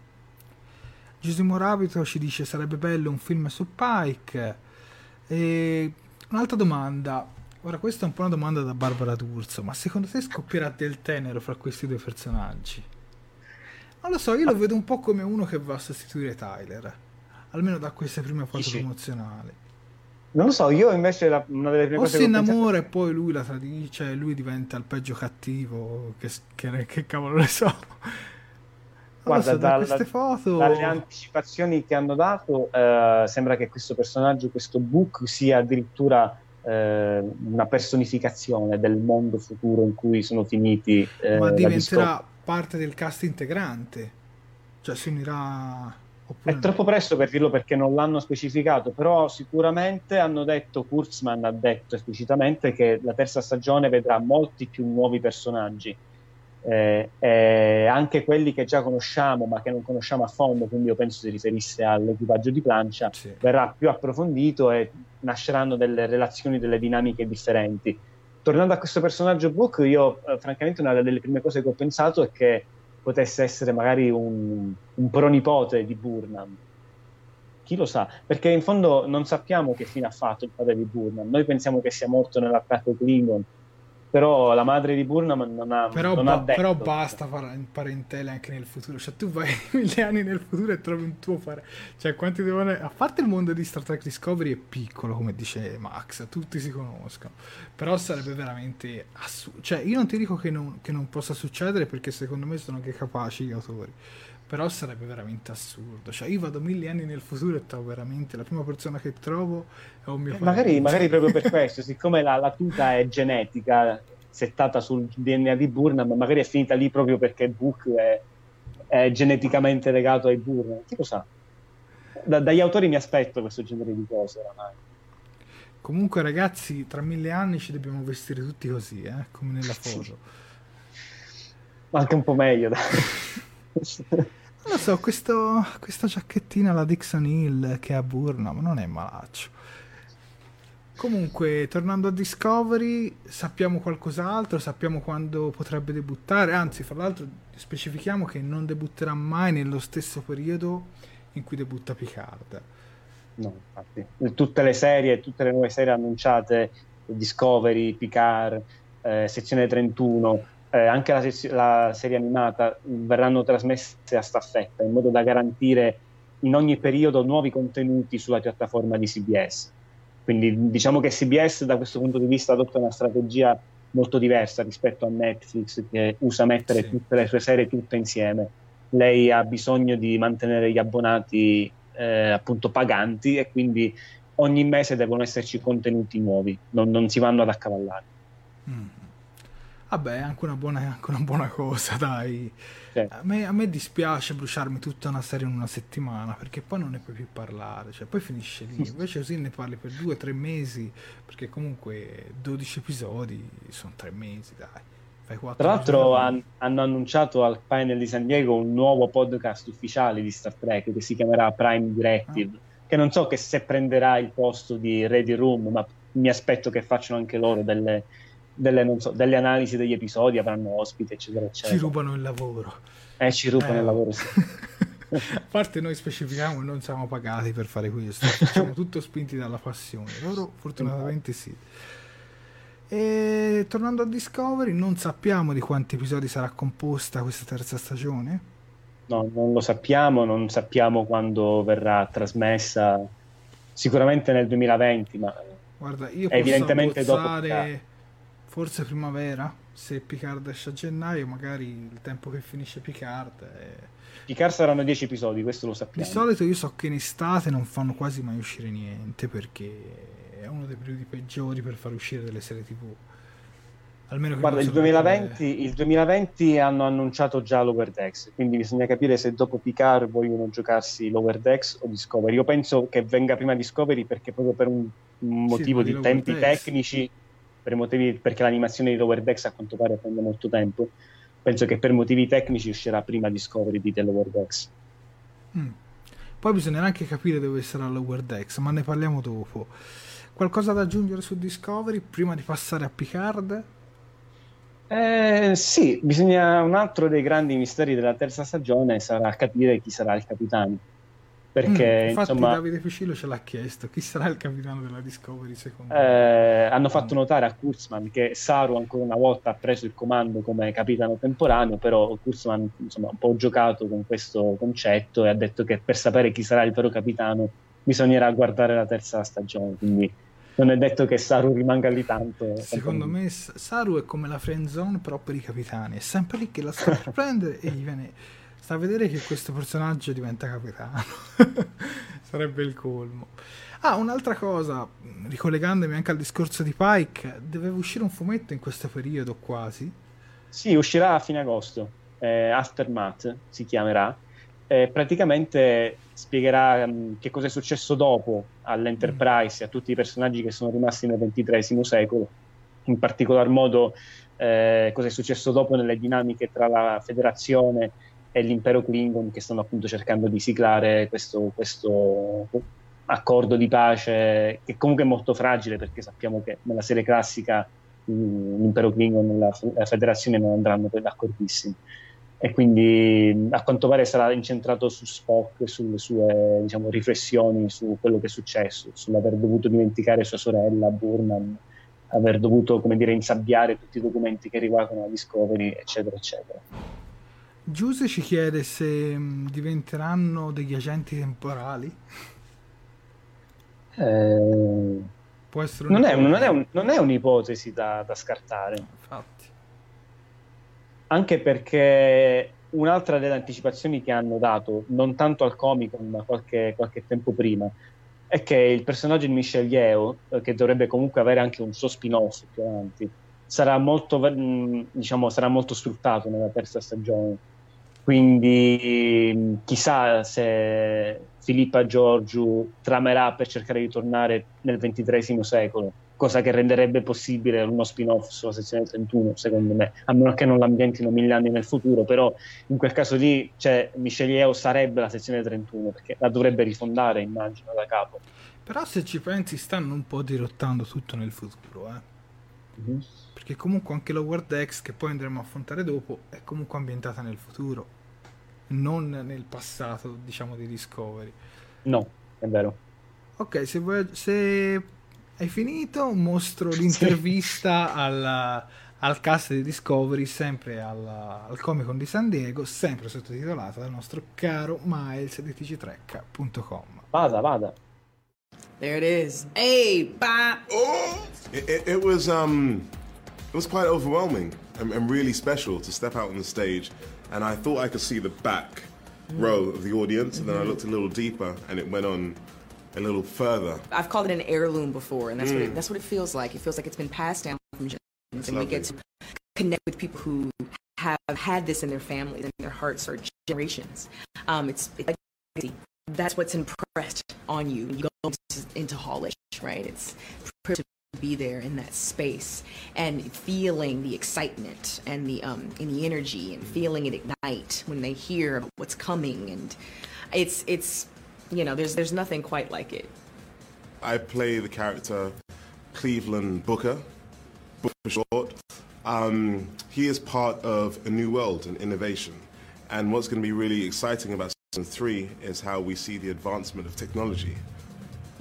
Giuseppe Rabito ci dice sarebbe bello un film su Pike. E un'altra domanda. Ora, questa è un po' una domanda da Barbara D'Urso, ma secondo te scoppierà del tenero fra questi due personaggi? Non lo so, io lo vedo un po' come uno che va a sostituire Tyler, almeno da queste prime foto promozionali. Non lo so, io invece la, una delle prime o cose si innamora e poi lui la tradisce, cioè lui diventa il peggio cattivo, che, che, che cavolo ne so. Guarda, so, da queste foto... dalle anticipazioni che hanno dato, eh, sembra che questo personaggio, questo book, sia addirittura eh, una personificazione del mondo futuro in cui sono finiti. Eh, Ma diventerà parte del cast integrante, cioè si unirà è troppo presto per dirlo perché non l'hanno specificato, però sicuramente hanno detto, Kurzman ha detto esplicitamente che la terza stagione vedrà molti più nuovi personaggi, eh, eh, anche quelli che già conosciamo ma che non conosciamo a fondo, quindi io penso si riferisse all'equipaggio di plancia, sì. verrà più approfondito e nasceranno delle relazioni, delle dinamiche differenti. Tornando a questo personaggio Book, io eh, francamente una delle prime cose che ho pensato è che potesse essere magari un, un pronipote di Burnham. Chi lo sa? Perché in fondo non sappiamo che fine ha fatto il padre di Burnham. Noi pensiamo che sia morto nell'attacco Klingon, però la madre di Burnham non ha, però, non ba- ha detto. Però basta fare parentele anche nel futuro. Cioè, tu vai mille anni nel futuro e trovi un tuo parente. Cioè, quanti devono. A parte il mondo di Star Trek Discovery è piccolo, come dice Max, tutti si conoscono. Però sarebbe veramente assurdo. Cioè, io non ti dico che non, che non possa succedere perché secondo me sono anche capaci gli autori. Però sarebbe veramente assurdo. Cioè, io vado mille anni nel futuro e trovo veramente la prima persona che trovo è un mio eh, magari, magari, proprio per questo, siccome la, la, tuta è genetica, settata sul DNA di Burnham, magari è finita lì proprio perché Book è, è geneticamente legato ai Burnham. Chi lo sa? Da, dagli autori mi aspetto questo genere di cose oramai. Comunque, ragazzi, tra mille anni ci dobbiamo vestire tutti così, eh? come nella foto. Ma anche un po' meglio, dai. Non lo so, questo, questa giacchettina, la Dixon Hill che è a Burnham, non è malaccio. Comunque, tornando a Discovery, sappiamo qualcos'altro, sappiamo quando potrebbe debuttare, anzi, fra l'altro specifichiamo che non debutterà mai nello stesso periodo in cui debutta Picard. No, infatti. Tutte le serie, tutte le nuove serie annunciate, Discovery, Picard, eh, sezione 31, eh, anche la, sez- la, serie animata, verranno trasmesse a staffetta in modo da garantire in ogni periodo nuovi contenuti sulla piattaforma di CBS. Quindi diciamo che CBS da questo punto di vista adotta una strategia molto diversa rispetto a Netflix che usa mettere sì. tutte le sue serie tutte insieme. Lei ha bisogno di mantenere gli abbonati eh, appunto paganti e quindi ogni mese devono esserci contenuti nuovi, non, non si vanno ad accavallare. Mm. Vabbè, è anche una buona, anche una buona cosa, dai. A, me, a, me, dispiace bruciarmi tutta una serie in una settimana perché poi non ne puoi più parlare, cioè poi finisce lì. Invece così ne parli per due o tre mesi perché comunque 12 episodi sono tre mesi, dai. Tra l'altro han, hanno annunciato al panel di San Diego un nuovo podcast ufficiale di Star Trek che si chiamerà Prime Directive, ah. che non so che se prenderà il posto di Ready Room, ma mi aspetto che facciano anche loro delle delle, so, delle, analisi degli episodi, avranno ospiti, eccetera, eccetera. Ci rubano il lavoro. Eh, ci rubano eh. il lavoro, sì. A parte noi specifichiamo, non siamo pagati per fare questo, facciamo tutto spinti dalla passione. Loro fortunatamente sì. E tornando a Discovery, non sappiamo di quanti episodi sarà composta questa terza stagione? No, non lo sappiamo, non sappiamo quando verrà trasmessa. Sicuramente nel 2020, ma Guarda, io posso evidentemente dopo forse primavera se Picard esce a gennaio magari il tempo che finisce Picard è... Picard saranno 10 episodi questo lo sappiamo. Di solito io so che in estate non fanno quasi mai uscire niente perché è uno dei periodi peggiori per far uscire delle serie tv almeno Guarda, il 2020, vedere... il 2020 hanno annunciato già l'Over Decks, quindi bisogna capire se dopo Picard vogliono giocarsi l'Over Decks o Discovery. Io penso che venga prima Discovery perché proprio per un motivo sì, di tempi tecnici per motivi, perché l'animazione di Lower Decks a quanto pare prende molto tempo. Penso che per motivi tecnici uscirà prima Discovery di The Lower Decks. Mm. Poi bisognerà anche capire dove sarà Lower Decks, ma ne parliamo dopo. Qualcosa da aggiungere su Discovery prima di passare a Picard? Eh, sì, bisogna, un altro dei grandi misteri della terza stagione sarà capire chi sarà il capitano perché mm, infatti insomma, Davide Fucillo ce l'ha chiesto. Chi sarà il capitano della Discovery secondo eh, hanno fatto notare a Kurzman che Saru ancora una volta ha preso il comando come capitano temporaneo però Kurzman insomma un po' giocato con questo concetto e ha detto che per sapere chi sarà il vero capitano bisognerà guardare la terza stagione quindi non è detto che Saru rimanga lì tanto. Secondo me Saru è come la friend zone però per i capitani. È sempre lì che la sta per prendere e gli viene sta a vedere che questo personaggio diventa capitano. Sarebbe il colmo. Ah, un'altra cosa, ricollegandomi anche al discorso di Pike, deve uscire un fumetto in questo periodo quasi. Sì, uscirà a fine agosto. Eh, Aftermath si chiamerà. Eh, praticamente spiegherà um, che cosa è successo dopo all'Enterprise e mm. a tutti i personaggi che sono rimasti nel XXIII secolo. In particolar modo, eh, cosa è successo dopo nelle dinamiche tra la Federazione e l'impero Klingon che stanno appunto cercando di siglare questo, questo accordo di pace che comunque è molto fragile perché sappiamo che nella serie classica l'impero Klingon e la, la federazione non andranno poi d'accordissimo. E quindi a quanto pare sarà incentrato su Spock e sulle sue diciamo, riflessioni su quello che è successo, sull'aver dovuto dimenticare sua sorella Burnham, aver dovuto come dire insabbiare tutti i documenti che riguardano la Discovery eccetera eccetera Giuse ci chiede se mh, diventeranno degli agenti temporali. Eh, Può essere non, è, non, è un, non, è, un'ipotesi da, da scartare. Infatti. Anche perché un'altra delle anticipazioni che hanno dato, non tanto al Comic Con, ma qualche, qualche, tempo prima, è che il personaggio di Michelle Yeo, eh, che dovrebbe comunque avere anche un suo spin-off più avanti, sarà molto, diciamo, sarà molto sfruttato nella terza stagione quindi chissà se Filippa Giorgiu tramerà per cercare di tornare nel XXIII secolo, cosa che renderebbe possibile uno spin-off sulla sezione 31, secondo me, a meno che non l'ambientino mille anni nel futuro, però in quel caso lì cioè, Michelle Yeo sarebbe la sezione 31, perché la dovrebbe rifondare, immagino, da capo. Però se ci pensi stanno un po' dirottando tutto nel futuro, eh. Mm-hmm. Perché comunque anche la World X, che poi andremo a affrontare dopo, è comunque ambientata nel futuro, non nel passato, diciamo, di Discovery. No, è vero. Ok, se, vuoi, se hai finito, mostro l'intervista sì. alla, al cast di Discovery, sempre alla, al Comic Con di San Diego, sempre sottotitolata dal nostro caro Miles di tctrecca.com. Vada, vada. There it is. Hey, bye. Oh! It, it, it was um, it was quite overwhelming and, and, really special to step out on the stage, and I thought I could see the back mm. row of the audience, and then I mm-hmm. looked a little deeper, and it went on a little further. I've called it an heirloom before, and that's mm. what it, that's what it feels like. It feels like it's been passed down from generations, and we get to connect with people who have had this in their families and their hearts for generations. Um, it's, it's that's what's impressed on you. You go into Hallish, right? It's be there in that space and feeling the excitement and the um and the energy and feeling it ignite when they hear what's coming and it's it's you know there's there's nothing quite like it. I play the character Cleveland Booker, Booker for short. Um, he is part of a new world and innovation. And what's going to be really exciting about season three is how we see the advancement of technology.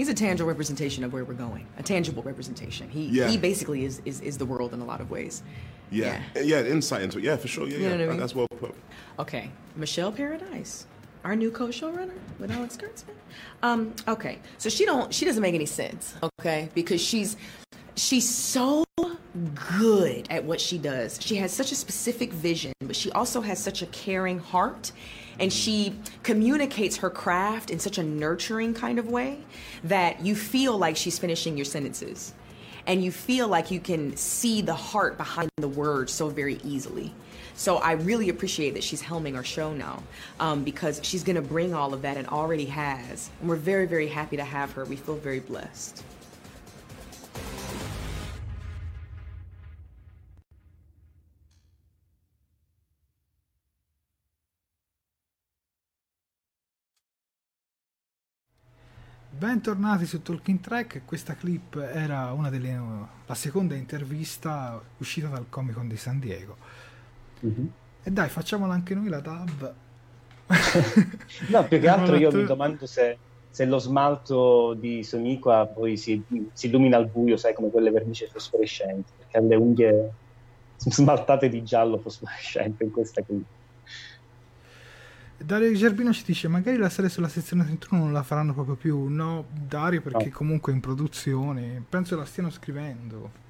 He's a tangible representation of where we're going. A tangible representation. He yeah. he basically is, is is the world in a lot of ways. Yeah. Yeah, yeah insight into it. Yeah, for sure. Yeah, you yeah. I mean? That's well put. Okay. Michelle Paradise, our new co-showrunner with Alex Kurtzman. Um, okay. So she don't she doesn't make any sense, okay? Because she's she's so good at what she does. She has such a specific vision, but she also has such a caring heart. And she communicates her craft in such a nurturing kind of way that you feel like she's finishing your sentences. And you feel like you can see the heart behind the words so very easily. So I really appreciate that she's helming our show now um, because she's going to bring all of that and already has. And we're very, very happy to have her. We feel very blessed. Bentornati su Talking Track, questa clip era una delle, la seconda intervista uscita dal Comic Con di San Diego. Mm-hmm. E dai, facciamola anche noi la dub. no, più che altro io mi domando se, se lo smalto di Soniqua poi si, si, illumina al buio, sai, come quelle vernici fosforescenti, perché ha le unghie smaltate di giallo fosforescente in questa clip. Dario Gerbino ci dice magari la serie sulla sezione 31 non la faranno proprio più. No Dario perché no. comunque è in produzione penso la stiano scrivendo.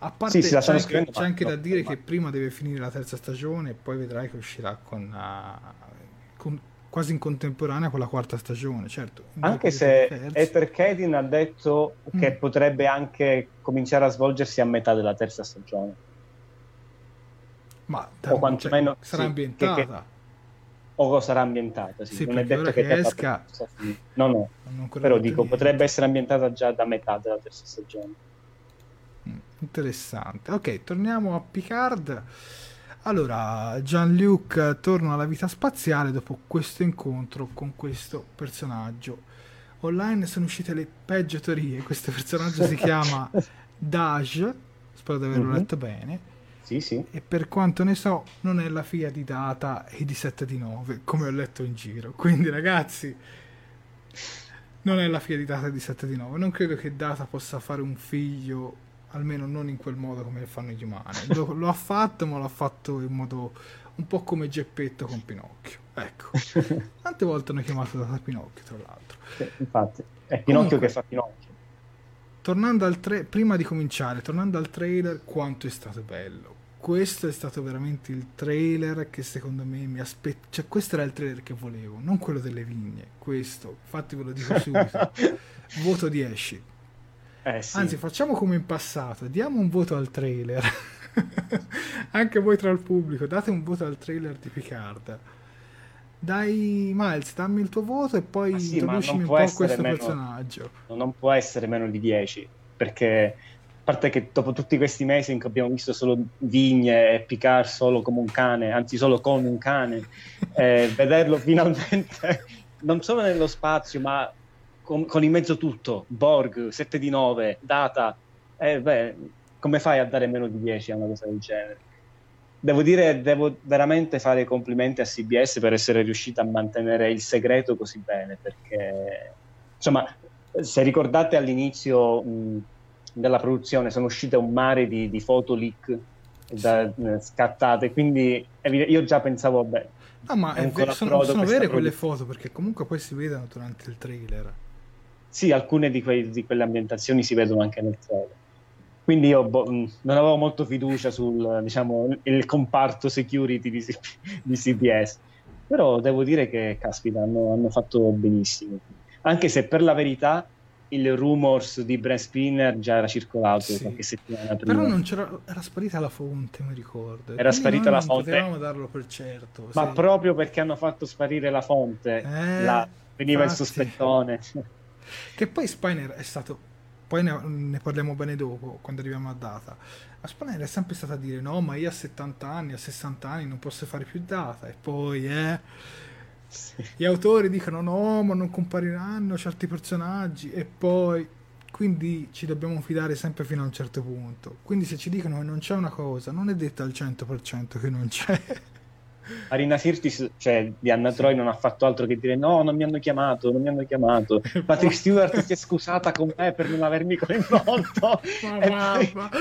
A parte sì, c'è, anche, c'è anche no, da dire no, che prima deve finire la terza stagione e poi vedrai che uscirà con, uh, con quasi in contemporanea con la quarta stagione certo. Anche se Ether Kedin ha detto mm. che potrebbe anche cominciare a svolgersi a metà della terza stagione. Ma da, o quantomeno cioè, sarà sì, ambientata. che, che o sarà ambientata. Sì. sì non è detto che, che esca. No, no. Però dico, niente. potrebbe essere ambientata già da metà della terza stagione. Mm, interessante. Ok, torniamo a Picard. Allora, Jean-Luc torna alla vita spaziale dopo questo incontro con questo personaggio. Online sono uscite le peggio teorie. Questo personaggio si chiama Daj. Spero di averlo mm-hmm. letto bene sì, sì. E per quanto ne so, non è la figlia di Data e di 7 di 9, come ho letto in giro. Quindi, ragazzi, non è la figlia di Data e di 7 di 9. Non credo che Data possa fare un figlio, almeno non in quel modo come fanno gli umani. Lo, lo ha fatto, ma l'ha fatto in modo un po' come Geppetto con Pinocchio. Ecco. Quante volte hanno chiamato Data Pinocchio, tra l'altro? Sì, infatti, è Pinocchio Comunque, che fa Pinocchio tornando al tra- prima di cominciare, tornando al trailer, quanto è stato bello questo è stato veramente il trailer che secondo me mi aspetta. Cioè, questo era il trailer che volevo, non quello delle vigne. Questo, infatti, ve lo dico subito. voto 10. Eh, sì. Anzi, facciamo come in passato: diamo un voto al trailer. Anche voi tra il pubblico, date un voto al trailer di Picard. Dai, Miles, dammi il tuo voto e poi Ma sì, introducimi un po' questo meno- personaggio. non può essere meno di 10 perché parte che dopo tutti questi mesi in cui abbiamo visto solo Vigne e Picard solo come un cane, anzi solo con un cane, eh, vederlo finalmente non solo nello spazio ma con, con in mezzo tutto, Borg, 7 di 9, Data, eh, beh, come fai a dare meno di 10 a una cosa del genere? Devo dire, devo veramente fare i complimenti a CBS per essere riuscita a mantenere il segreto così bene, perché insomma, se ricordate all'inizio mh, della produzione sono uscite un mare di, di foto leak da- eh, scattate, quindi io già pensavo, vabbè, No, ma è è ancora ve- sono, sono vere quelle foto perché comunque poi si vedono durante il trailer. Sì, alcune di, quei- di quelle ambientazioni si vedono anche nel trailer. Quindi io boh, mh, non avevo molto fiducia sul diciamo, il comparto security di, C- di CBS. Però devo dire che, caspita, hanno, hanno fatto benissimo. Anche se per la verità il rumors di Brent Spinner già era circolato Sì. qualche settimana prima. Però non c'era, era sparita la fonte, mi ricordo. Era sparita la non fonte. potevamo darlo per certo. Ma sì. proprio perché hanno fatto sparire la fonte, Eh, là veniva il infatti. sospettone. Che poi Spiner è stato. Poi ne, ne parliamo bene dopo, quando arriviamo a data. Ma Spiner è sempre stata a dire: no, ma io a 70 anni, a 60 anni non posso fare più data. E poi, eh. Gli autori dicono: no, ma non compariranno certi personaggi. E poi. Quindi ci dobbiamo fidare sempre fino a un certo punto. Quindi se ci dicono che non c'è una cosa, non è detta al 100% che non c'è. Marina Sirtis, cioè di Anna Troy, non ha fatto altro che dire no, non mi hanno chiamato, non mi hanno chiamato. Patrick Stewart si è scusata con me per non avermi coinvolto. Ma e, poi, guarda.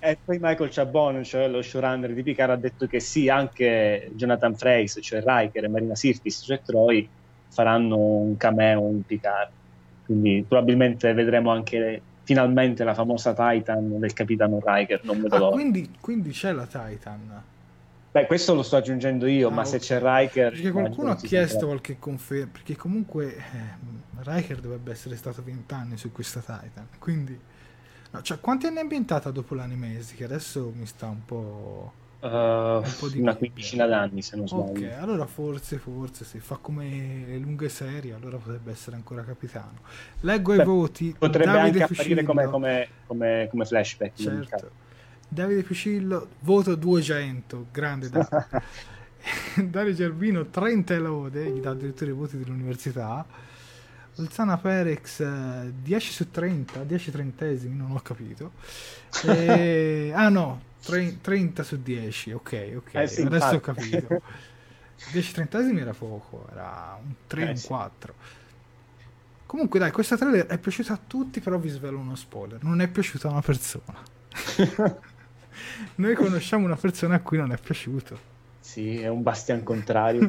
E poi Michael Chabon, cioè lo showrunner di Picard, ha detto che sì, anche Jonathan Frakes, cioè Riker e Marina Sirtis, cioè Troy, faranno un cameo in Picard. Quindi probabilmente vedremo anche finalmente la famosa Titan del capitano Riker, non vedo Ah, l'ora. quindi, quindi c'è la Titan. Beh, questo lo sto aggiungendo io, Ah, ma se ok. c'è Riker... Perché qualcuno ha chiesto qualche conferma. Perché comunque eh, Riker dovrebbe essere stato 20 anni su questa Titan. Quindi, no, cioè, quanti anni è ambientata dopo l'animesi? Che adesso mi sta un po'. Uh, po' di una quindicina d'anni, se non sbaglio. Ok, allora forse, forse se fa come le lunghe serie, allora potrebbe essere ancora capitano. Leggo Beh, i voti. Potrebbe Davide anche apparire come, come, come, come flashback. Certo. Davide Fucillo, voto 200, grande Davide. Dario Gerbino, 30 lode, gli dà addirittura i voti dell'università. Olzana Perex, eh, 10 su 30, 10 trentesimi, non ho capito. E- ah no, tre- 30 su 10, ok, ok, Eh sì, adesso ho infatti. capito. 10 trentesimi era poco, era un 3, Eh un sì. 4. Comunque dai, questa trailer è piaciuta a tutti, però vi svelo uno spoiler, non è piaciuta a una persona. Noi conosciamo una persona a cui non è piaciuto. Sì, è un bastian contrario.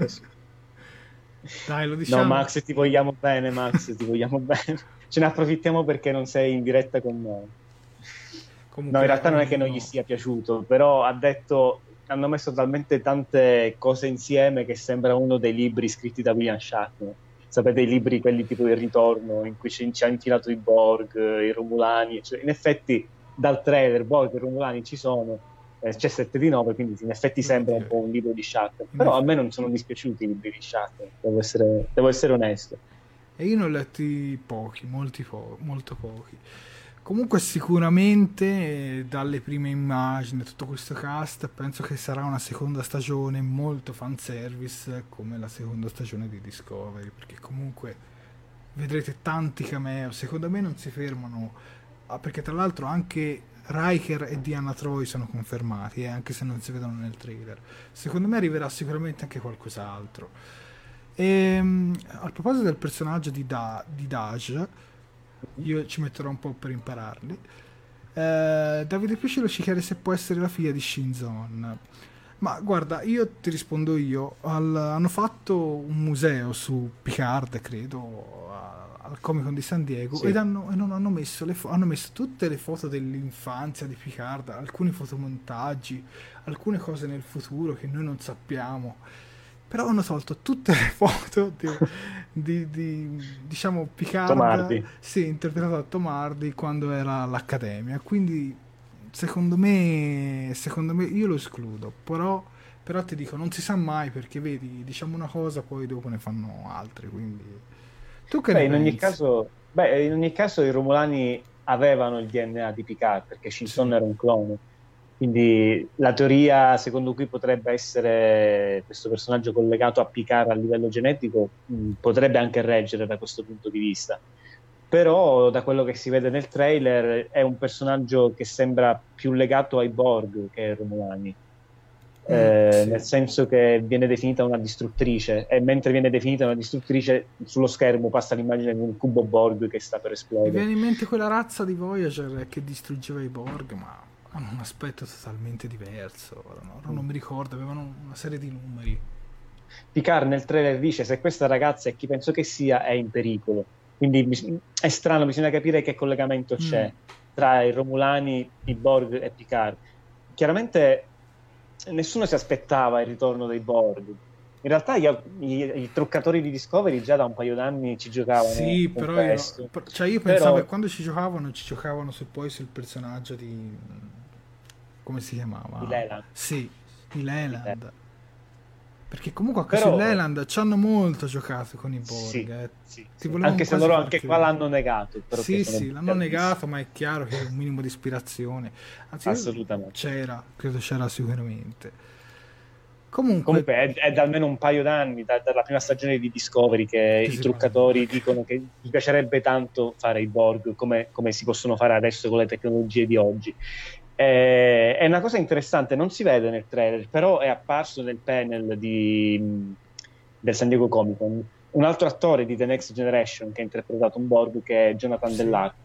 Dai, lo diciamo. No, Max, ti vogliamo bene, Max, ti vogliamo bene. Ce ne approfittiamo perché non sei in diretta con noi. Comunque, No, in realtà non è che non no. gli sia piaciuto, però ha detto hanno messo talmente tante cose insieme che sembra uno dei libri scritti da William Shatner. Sapete i libri, quelli tipo Il Ritorno, in cui ci, ci ha infilato i Borg, i Romulani. Cioè, in effetti, dal trailer, Borg e Romulani ci sono, eh, c'è 7 di 9, quindi in effetti sembra un po' un libro di Shatner. Però a me non sono dispiaciuti i libri di Shatner, devo essere, devo essere onesto. E io ne ho letti pochi, molti po- molto pochi. Comunque sicuramente eh, dalle prime immagini, tutto questo cast, penso che sarà una seconda stagione molto fanservice come la seconda stagione di Discovery, perché comunque vedrete tanti cameo, secondo me non si fermano, ah, perché tra l'altro anche Riker e Diana Troy sono confermati, eh, anche se non si vedono nel trailer. Secondo me arriverà sicuramente anche qualcos'altro. E, a proposito del personaggio di, da- di Daj, io ci metterò un po' per impararli. Eh, Davide Piscillo ci chiede se può essere la figlia di Shinzon. Ma guarda, io ti rispondo io. Al- hanno fatto un museo su Picard, credo, al Comic Con di San Diego Sì. ed hanno, e non hanno, messo le fo- hanno messo tutte le foto dell'infanzia di Picard, alcuni fotomontaggi, alcune cose nel futuro che noi non sappiamo. Però hanno tolto tutte le foto di, di- di, diciamo Picard Tomardi. sì, interpretato da Tomardi quando era all'Accademia. Quindi secondo me, secondo me io lo escludo, però, però ti dico, non si sa mai perché vedi, diciamo una cosa, poi dopo ne fanno altre, quindi... Tu che Beh, in ogni caso, beh, in ogni caso i Romulani avevano il DNA di Picard perché Shinson era un clone. Quindi la teoria secondo cui potrebbe essere questo personaggio collegato a Picard a livello genetico mh, potrebbe anche reggere da questo punto di vista. Però da quello che si vede nel trailer è un personaggio che sembra più legato ai Borg che ai Romulani. Eh, sì. Nel senso che viene definita una distruttrice e mentre viene definita una distruttrice sullo schermo passa l'immagine di un cubo Borg che sta per Mi esplodere. viene in mente quella razza di Voyager che distruggeva i Borg, ma hanno un aspetto totalmente diverso. No? Non mi ricordo, avevano una serie di numeri. Picard nel trailer dice se questa ragazza è chi penso che sia è in pericolo. Quindi è strano, bisogna capire che collegamento c'è Mm. tra i Romulani, i Borg e Picard. Chiaramente nessuno si aspettava il ritorno dei Borg. In realtà gli, i, i truccatori di Discovery già da un paio d'anni ci giocavano. Sì, però io, cioè io Però- pensavo che quando ci giocavano, ci giocavano su, poi sul personaggio di... come si chiamava? Di Leland. Sì, di Leland. Perché comunque Però- su Leland ci hanno molto giocato con i Borg. Sì, eh. sì, sì. Anche se loro anche qua l'hanno negato. Sì, sì, l'hanno negato, ma è chiaro che un minimo di ispirazione. Anzi, Assolutamente. c'era, credo c'era sicuramente. Comunque, Comunque è, è da almeno un paio d'anni, da- dalla prima stagione di Discovery, che Che i truccatori dicono che gli piacerebbe tanto fare i Borg come, come si possono fare adesso con le tecnologie di oggi. Eh, è una cosa interessante, non si vede nel trailer, però è apparso nel panel di- del San Diego Comic Con un altro attore di The Next Generation che ha interpretato un Borg che è Jonathan Sì. Dell'Arco,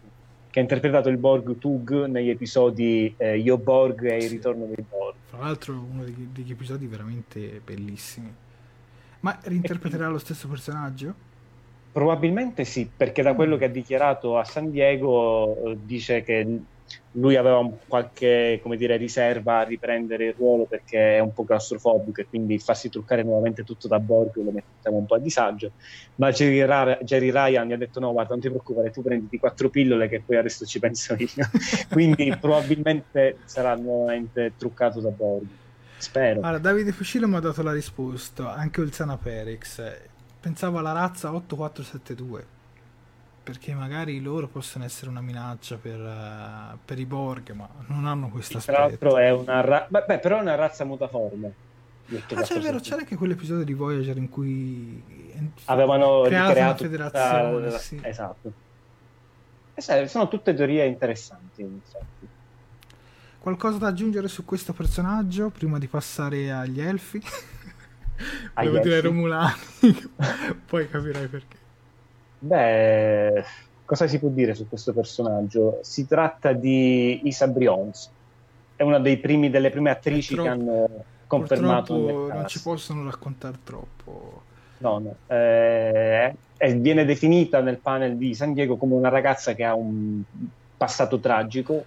che ha interpretato il Borg Tug negli episodi eh, Io Borg e il ritorno dei Borg. fra l'altro, uno degli, degli episodi veramente bellissimi. Ma reinterpreterà lo stesso personaggio? Probabilmente sì, perché da quello che ha dichiarato a San Diego eh, dice che lui aveva qualche come dire, riserva a riprendere il ruolo perché è un po' claustrofobico e quindi farsi truccare nuovamente tutto da Borg lo metteva un po' a disagio. Ma Jerry, Ra- Jerry Ryan gli ha detto: No, guarda, non ti preoccupare, tu prenditi quattro pillole che poi adesso ci penso io. quindi probabilmente sarà nuovamente truccato da Borg. Spero. Allora, Davide Fucilo mi ha dato la risposta, anche Ulzana Perex. Pensavo alla razza 8472, perché magari loro possono essere una minaccia per, eh, per i Borg, ma non hanno questo Tra aspetto. l'altro è una razza, beh, però è una razza mutaforme. Ah, c'è, è vero, c'era anche quell'episodio di Voyager in cui avevano creato ricreato una tutta- federazione. sì. Esatto. E sai, sono tutte teorie interessanti, in effetti. Qualcosa da aggiungere su questo personaggio prima di passare agli elfi? Devo dire? Romulani, poi capirai perché. Beh, cosa si può dire su questo personaggio? Si tratta di Isa Brions, è una dei primi, delle prime attrici troppo- che hanno confermato non ci possono raccontare troppo. No, no. Eh, viene definita nel panel di San Diego come una ragazza che ha un passato tragico,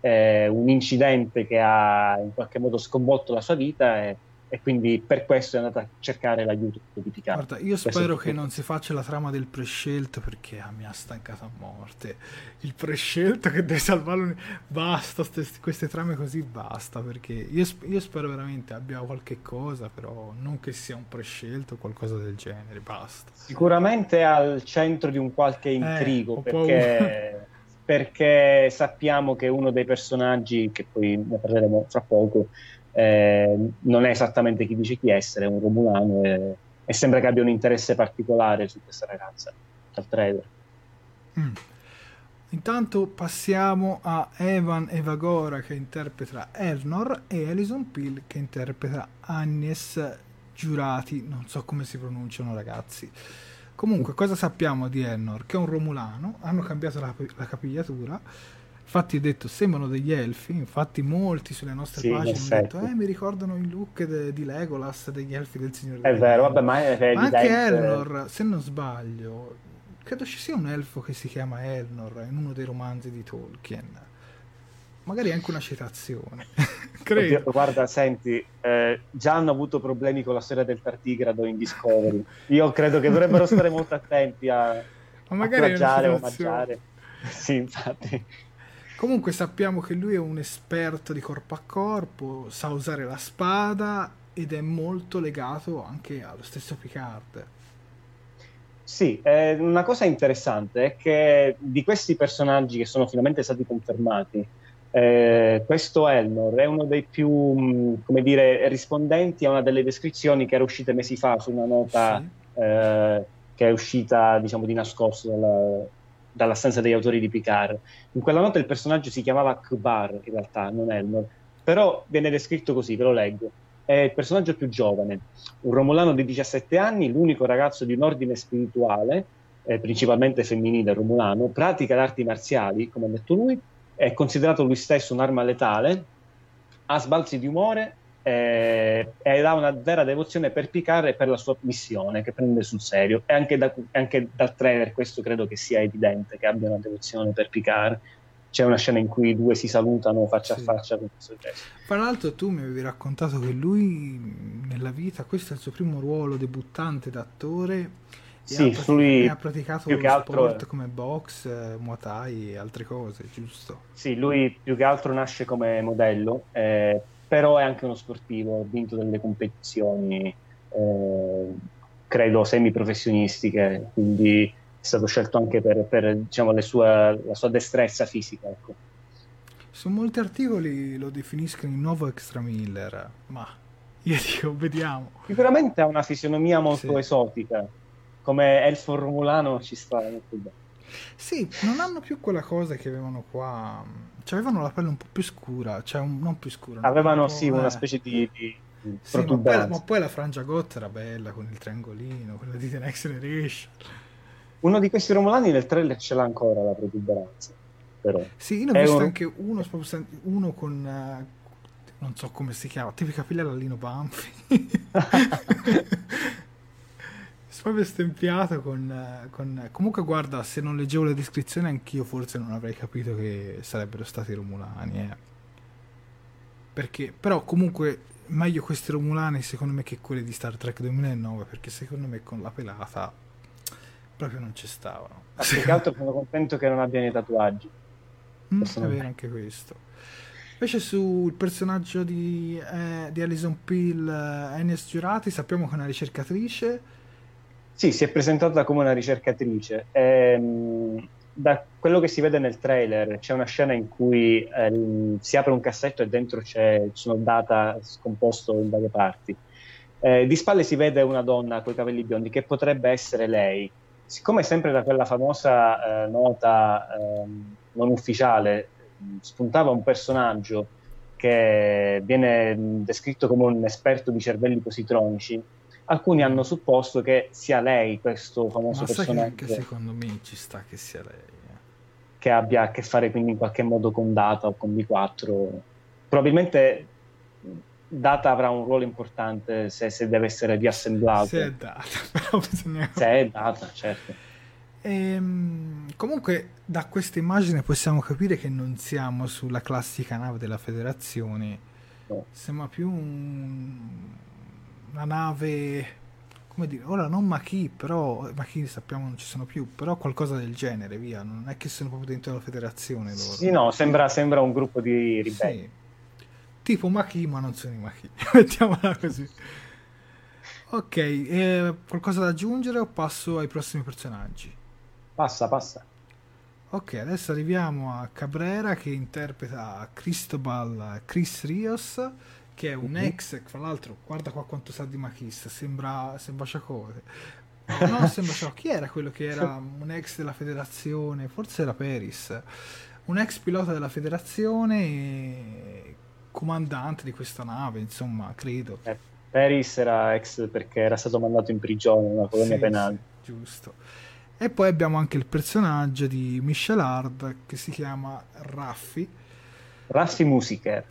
eh, un incidente che ha in qualche modo sconvolto la sua vita e, e quindi per questo è andata a cercare l'aiuto di Picard. Guarda, io spero che non si faccia la trama del prescelto perché ah, mi ha stancato a morte. Il prescelto che deve salvare l'uni- Basta, ste- queste trame così basta perché io, sp- io spero veramente abbia qualche cosa, però non che sia un prescelto o qualcosa del genere, basta. Sicuramente al centro di un qualche intrigo ho perché, perché sappiamo che uno dei personaggi, che poi ne parleremo fra poco, eh, non è esattamente chi dice chi essere, è un romulano e, e sembra che abbia un interesse particolare su questa ragazza dal trailer. Mm. Intanto passiamo a Evan Evagora che interpreta Elnor e Alison Peel che interpreta Agnes Giurati, non so come si pronunciano ragazzi. Comunque, cosa sappiamo di Elnor? Che è un romulano, hanno cambiato la, la capigliatura, infatti ho detto sembrano degli elfi, infatti molti sulle nostre Sì, in pagine hanno detto eh, mi ricordano il look de- di Legolas, degli elfi del Signore È vero, vabbè, ma è, Ma anche. Elnor, se non sbaglio, credo ci sia un elfo che si chiama Elnor in uno dei romanzi di Tolkien. Magari anche una citazione. credo. Oddio, guarda, senti, eh, già hanno avuto problemi con la storia del tartigrado in Discovery. Io credo che dovrebbero stare molto attenti a, Ma magari a plagiare o omaggiare. Sì, infatti. Comunque sappiamo che lui è un esperto di corpo a corpo, sa usare la spada ed è molto legato anche allo stesso Picard. Sì, eh, una cosa interessante è che di questi personaggi che sono finalmente stati confermati, eh, questo Elnor è uno dei più, mh, come dire, rispondenti a una delle descrizioni che era uscita mesi fa su una nota sì. eh, che è uscita, diciamo, di nascosto dalla, dalla stanza degli autori di Picard. In quella nota il personaggio si chiamava Kbar, in realtà, non Elnor, però viene descritto così, ve lo leggo è il personaggio più giovane, un romulano di 17 anni, l'unico ragazzo di un ordine spirituale, eh, principalmente femminile romulano, pratica le arti marziali, come ha detto lui, è considerato lui stesso un'arma letale, ha sbalzi di umore eh, ed ha una vera devozione per Picard e per la sua missione che prende sul serio. E anche, da, anche dal trailer questo credo che sia evidente, che abbia una devozione per Picard c'è una scena in cui i due si salutano faccia sì. a faccia con questo gesto. Tra l'altro tu mi avevi raccontato che lui nella vita, questo è il suo primo ruolo debuttante d'attore sì, ha, lui ha praticato più che altro sport come box, eh, muay thai e altre cose, giusto? Sì, lui più che altro nasce come modello, eh, però è anche uno sportivo, ha vinto delle competizioni, eh, credo semi-professionistiche, quindi è stato scelto anche per, per diciamo, sue, la sua destrezza fisica. Ecco. Su molti articoli lo definiscono il nuovo Extra Miller, ma io dico, vediamo. Sicuramente ha una fisionomia molto sì. esotica, come Elfo Romulano ci sta molto bene. Sì, non hanno più quella cosa che avevano qua. Cioè, avevano la pelle un po' più scura, cioè un, non più scura. Avevano un sì, una specie di, di sì, ma poi, ma poi, la frangia gotta era bella con il triangolino, quella di The Next Generation. Uno di questi romulani nel trailer ce l'ha ancora la protuberanza. Però. Sì, io ne ho visto un... anche uno, uno con uh, non so come si chiama, tipica figlia Lino Banfi. proprio stempiato con, con, Comunque guarda, se non leggevo le descrizioni anch'io forse non avrei capito che sarebbero stati romulani. Eh. Perché, però comunque meglio questi romulani secondo me che quelli di Star Trek 2009 perché secondo me con la pelata proprio non ci stavano. Ma più che altro sono contento che non abbiano i tatuaggi. Mm, è vero anche questo. Invece sul personaggio di, eh, di Alison Peel, eh, Ines Giurati, sappiamo che è una ricercatrice. Sì, si è presentata come una ricercatrice. Ehm, da quello che si vede nel trailer c'è una scena in cui eh, si apre un cassetto e dentro c'è, sono data scomposto in varie parti. Eh, di spalle si vede una donna con i capelli biondi che potrebbe essere lei siccome sempre da quella famosa eh, nota eh, non ufficiale spuntava un personaggio che viene descritto come un esperto di cervelli positronici, alcuni hanno supposto che sia lei questo famoso Ma personaggio. Che anche secondo me ci sta che sia lei. Eh. Che abbia a che fare quindi in qualche modo con Data o con B4. Probabilmente Data avrà un ruolo importante se, se deve essere riassemblato. Se è Data, però bisogna... Se è Data, certo. Ehm, comunque da questa immagine possiamo capire che non siamo sulla classica nave della federazione, no. sembra più un... una nave, come dire, ora non Machi, però Machi sappiamo non ci sono più, però qualcosa del genere, via, non è che sono proprio dentro la federazione loro. Sì, no, sembra, sembra un gruppo di ribelli. Sì tipo Machi, ma non sono i Machi. Mettiamola così. Ok, eh, qualcosa da aggiungere o passo ai prossimi personaggi? Passa, passa. Ok, adesso arriviamo a Cabrera che interpreta Cristobal Chris Rios, che è un mm-hmm. ex, fra l'altro, guarda qua quanto sa di Machista, sembra, sembra Ciacone. No, sembra Ciacone. Chi era quello che era un ex della federazione? Forse era Peris. Un ex pilota della federazione comandante di questa nave, insomma, credo. Eh, Paris era ex perché era stato mandato in prigione, una colonia sì, penale. Sì, giusto. E poi abbiamo anche il personaggio di Michel Hard che si chiama Raffi. Raffi Musiker.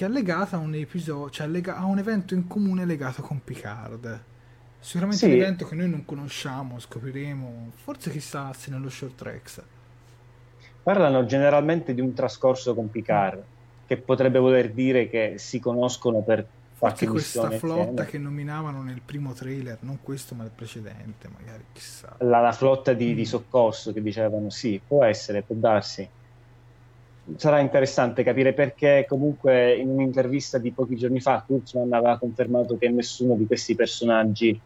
Che è legato a un episodio, cioè lega- a un evento in comune legato con Picard. Sicuramente sì. un evento che noi non conosciamo, scopriremo, forse chissà se nello short tracks. Parlano generalmente di un trascorso con Picard. Mm che potrebbe voler dire che si conoscono per qualche questa missione flotta insieme. che nominavano nel primo trailer, non questo ma il precedente, magari chissà. La, la flotta di, mm. di, soccorso che dicevano sì, può essere, può darsi. Sarà interessante capire perché comunque in un'intervista di pochi giorni fa Kurtzman aveva confermato che nessuno di questi personaggi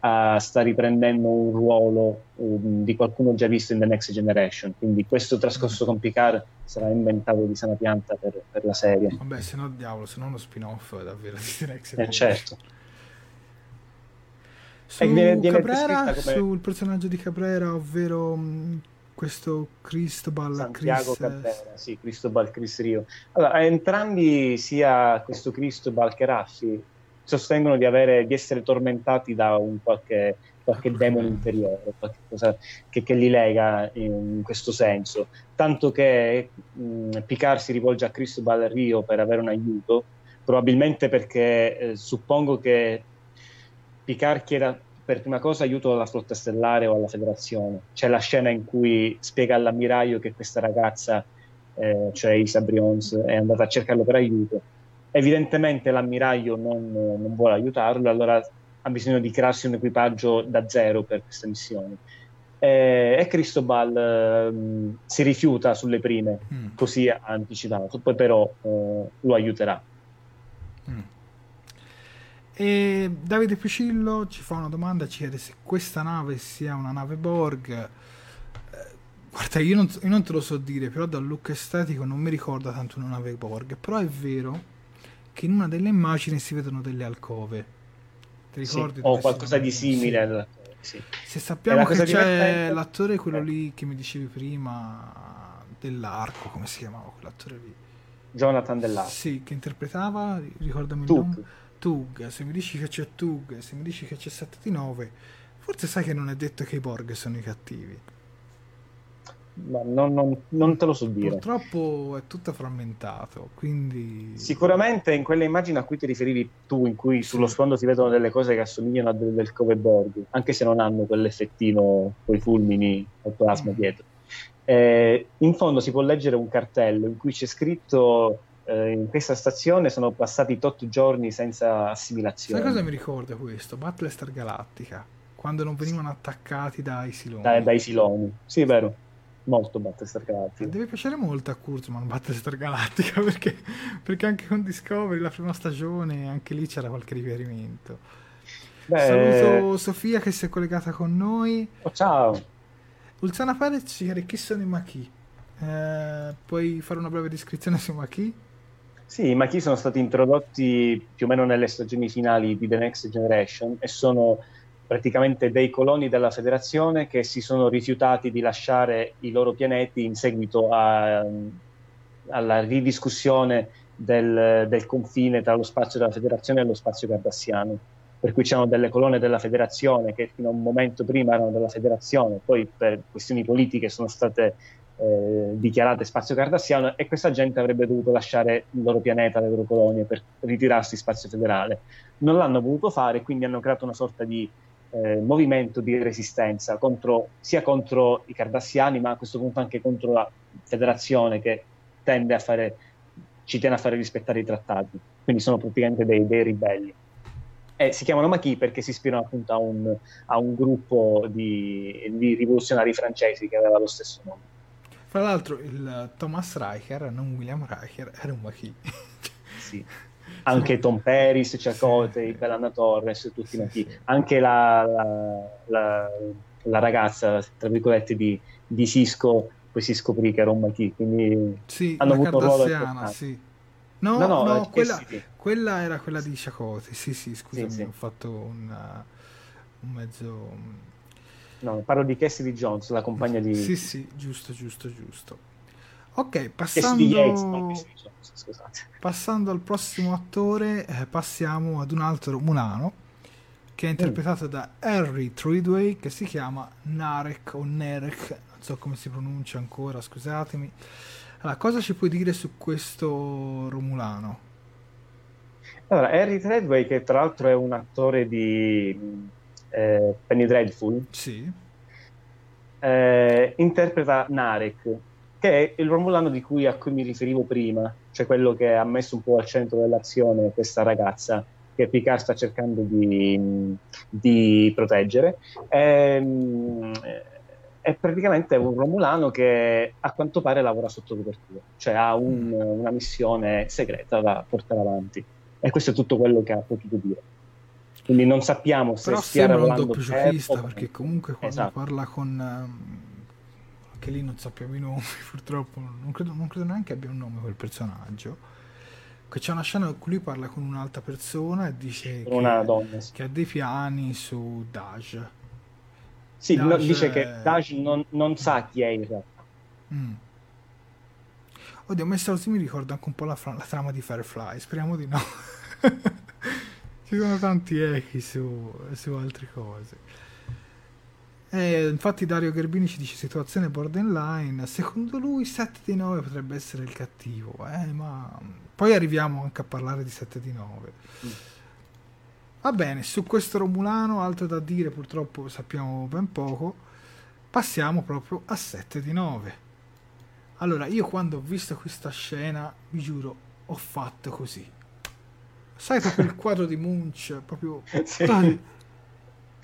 uh, sta riprendendo un ruolo um, di qualcuno già visto in The Next Generation. Quindi questo trascorso con Picard sarà inventato di sana pianta per, per la serie. Vabbè se no diavolo se no uno spin-off davvero di The Next eh, certo. Su viene, viene Cabrera, sul personaggio di Cabrera ovvero mh, questo Cristobal Santiago Chris... Cabrera, sì, Cristobal Chris Rio. Allora, entrambi, sia questo Cristobal che Raffi, sostengono di, avere, di essere tormentati da un qualche, qualche demone interiore, qualche cosa che, che, li lega in questo senso. Tanto che mh, Picard si rivolge a Cristobal Rio per avere un aiuto, probabilmente perché eh, suppongo che Picard chieda per prima cosa aiuto alla flotta stellare o alla federazione. C'è la scena in cui spiega all'ammiraglio che questa ragazza, eh, cioè Isa Brions, è andata a cercarlo per aiuto. Evidentemente l'ammiraglio non, non vuole aiutarlo, allora ha bisogno di crearsi un equipaggio da zero per questa missione. Eh, e Cristobal eh, si rifiuta sulle prime, mm. così ha anticipato, poi però eh, lo aiuterà. Mm. E Davide Picillo ci fa una domanda, ci chiede se questa nave sia una nave Borg. Eh, guarda, io non, io non, te lo so dire, però dal look estetico non mi ricorda tanto una nave Borg. Però è vero che in una delle immagini si vedono delle alcove. Ti ricordi? Sì, o qualcosa di simile. Sì. Se sappiamo che c'è divertente... l'attore, quello lì che mi dicevi prima, dell'arco, come si chiamava quell'attore lì? Jonathan dell'arco. Sì, che interpretava, ricordami il nome Tug, se mi dici che c'è Tug, se mi dici che c'è 7 di 9, forse sai che non è detto che i Borg sono i cattivi. Ma non, non, non, te lo so dire. Purtroppo è tutto frammentato, quindi... Sicuramente in quelle immagini a cui ti riferivi tu, in cui sullo sfondo si vedono delle cose che assomigliano a del, del Cove Borg, anche se non hanno quell'effettino, quei fulmini al plasma mm. dietro. Eh, in fondo si può leggere un cartello in cui c'è scritto eh, in questa stazione sono passati tot giorni senza assimilazione. Sai cosa mi ricorda questo? Battlestar Galactica, quando non venivano attaccati dai Siloni. Da, dai Siloni, sì, è vero. Molto Battlestar Galactica. Deve piacere molto a Kurzman Battlestar Galactica perché, perché anche con Discovery, la prima stagione, anche lì c'era qualche riferimento. Beh... Saluto Sofia che si è collegata con noi. Oh, ciao. Ulzana Perez chiede chi sono i Machi. Eh, puoi fare una breve descrizione su Machi? Sì, i Maquis sono stati introdotti più o meno nelle stagioni finali di The Next Generation e sono praticamente dei coloni della federazione che si sono rifiutati di lasciare i loro pianeti in seguito a, alla ridiscussione del, del, confine tra lo spazio della federazione e lo spazio cardassiano. Per cui c'erano delle colonne della federazione che fino a un momento prima erano della federazione, poi per questioni politiche sono state eh, dichiarate spazio cardassiano e questa gente avrebbe dovuto lasciare il loro pianeta, le loro colonie per ritirarsi spazio federale. Non l'hanno voluto fare, quindi hanno creato una sorta di eh, movimento di resistenza contro, sia contro i cardassiani, ma a questo punto anche contro la federazione che tende a fare, ci tiene a fare rispettare i trattati. Quindi sono praticamente dei, dei ribelli. E si chiamano Maquis perché si ispirano appunto a un, a un gruppo di, di rivoluzionari francesi che aveva lo stesso nome. Fra l'altro il Thomas Riker, non William Riker, era un Machi. sì. Anche Tom Paris, Chakotay, sì. Bellana Torres, tutti sì, Machi. Sì. Anche la, la, la, la, ragazza, tra virgolette, di, di Cisco, poi si scoprì che era un Machi, quindi sì, hanno avuto un ruolo sì. No, no, no, no eh, quella, quella, era quella di Chakotay, sì sì, scusami, ho fatto un, un mezzo No, parlo di Cassidy Jones, la compagna di... Sì, sì, giusto, giusto, giusto. Ok, passando... Yates, no, Jones, passando al prossimo attore, eh, passiamo ad un altro Mulano, che è interpretato mm. da Harry Tridway, che si chiama Narek o Nerek, non so come si pronuncia ancora, scusatemi. Allora, cosa ci puoi dire su questo Romulano? Allora, Harry Tredway, che tra l'altro è un attore di eh, Penny Dreadful, sì. eh, interpreta Narek, che è il Romulano di cui, a cui mi riferivo prima, cioè quello che ha messo un po' al centro dell'azione questa ragazza che Picard sta cercando di, di proteggere. Ehm, è praticamente un Romulano che a quanto pare lavora sotto copertura, cioè ha un, una missione segreta da portare avanti. E questo è tutto quello che ha potuto dire. Quindi non sappiamo se Però stia sembra un lavorando doppio per giochista o- perché comunque quando Esatto. parla con ehm, che lì non sappiamo i nomi purtroppo non credo, non credo neanche abbia un nome quel personaggio che c'è una scena in cui lui parla con un'altra persona e dice che, donna, sì. che ha dei piani su Daj Sì, Dash no, dice è- che Dash non, non sa chi è in realtà. Mm. Oddio, a me mi ricorda anche un po' la, la trama di Firefly, speriamo di no. Ci sono tanti echi su, su altre cose. Eh, infatti Dario Gerbini ci dice situazione borderline, secondo lui 7 di 9 potrebbe essere il cattivo, eh, ma poi arriviamo anche a parlare di 7 di 9. Va bene, su questo Romulano altro da dire purtroppo sappiamo ben poco, passiamo proprio a 7 di 9. Allora, io quando ho visto questa scena, vi giuro, ho fatto così. Sai proprio il quadro di Munch, proprio... Sì.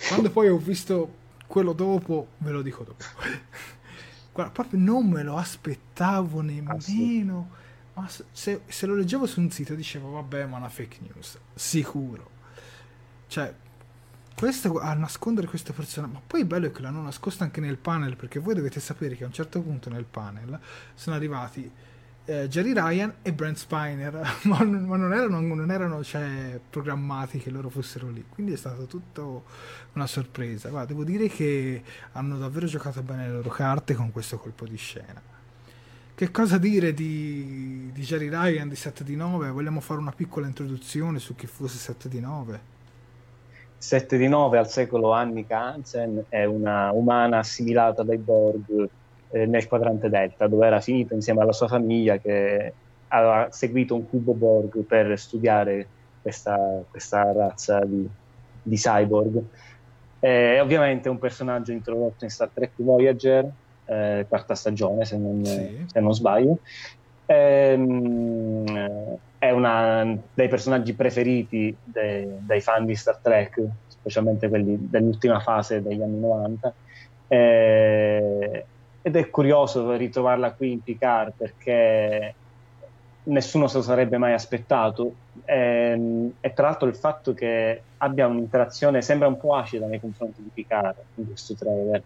Quando poi ho visto quello dopo, ve lo dico dopo. Guarda, proprio non me lo aspettavo nemmeno. Ma se- se, lo leggevo su un sito dicevo, vabbè, ma una fake news. Sicuro. Cioè, questo a nascondere queste persone, ma poi il bello è che l'hanno nascosta anche nel panel, perché voi dovete sapere che a un certo punto nel panel sono arrivati eh, Jerry Ryan e Brent Spiner, ma, non- ma non erano, non erano cioè, programmati che loro fossero lì, quindi è stato tutto una sorpresa. Guarda, devo dire che hanno davvero giocato bene le loro carte con questo colpo di scena. Che cosa dire di, di Jerry Ryan di 7 di 9? Vogliamo fare una piccola introduzione su chi fosse 7 di 9? 7 di 9 al secolo Annika Hansen è una umana assimilata dai Borg eh, nel quadrante Delta, dove era finita insieme alla sua famiglia che aveva seguito un cubo Borg per studiare questa, questa razza di, di cyborg. Eh, ovviamente è un personaggio introdotto in Star Trek Voyager, eh, quarta stagione se non, Sì. se non sbaglio. Ehm, è una dei personaggi preferiti de- dai fan di Star Trek, specialmente quelli dell'ultima fase degli anni 90. Eh, ed è curioso ritrovarla qui in Picard perché nessuno se lo sarebbe mai aspettato. Ehm, e tra l'altro il fatto che abbia un'interazione sembra un po' acida nei confronti di Picard in questo trailer.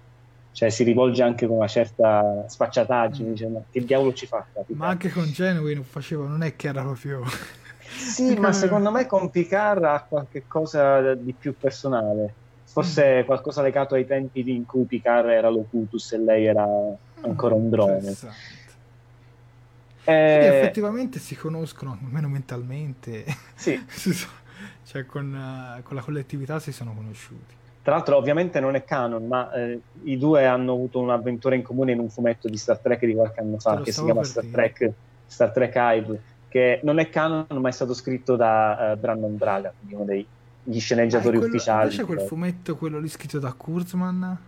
Cioè si rivolge anche con una certa sfacciataggine, dice ma che diavolo ci fa? Picard?" Ma anche con Genuine faceva, non è che era proprio... Sì, ma secondo me con Picard ha qualche cosa di più personale. Forse qualcosa legato ai tempi in cui Picard era Locutus e lei era ancora un drone. Interessante. Eh, effettivamente si conoscono, almeno mentalmente. Sì. Cioè con, eh, con la collettività si sono conosciuti. Tra l'altro, ovviamente non è canon, ma eh, i due hanno avuto un'avventura in comune in un fumetto di Star Trek di qualche anno fa che si chiama Star dire. Trek, Star Trek Hive, che non è canon, ma è stato scritto da eh, Brandon Braga, uno degli sceneggiatori Ah, quello- ufficiali. Invece quel che- fumetto, quello lì scritto da Kurzman,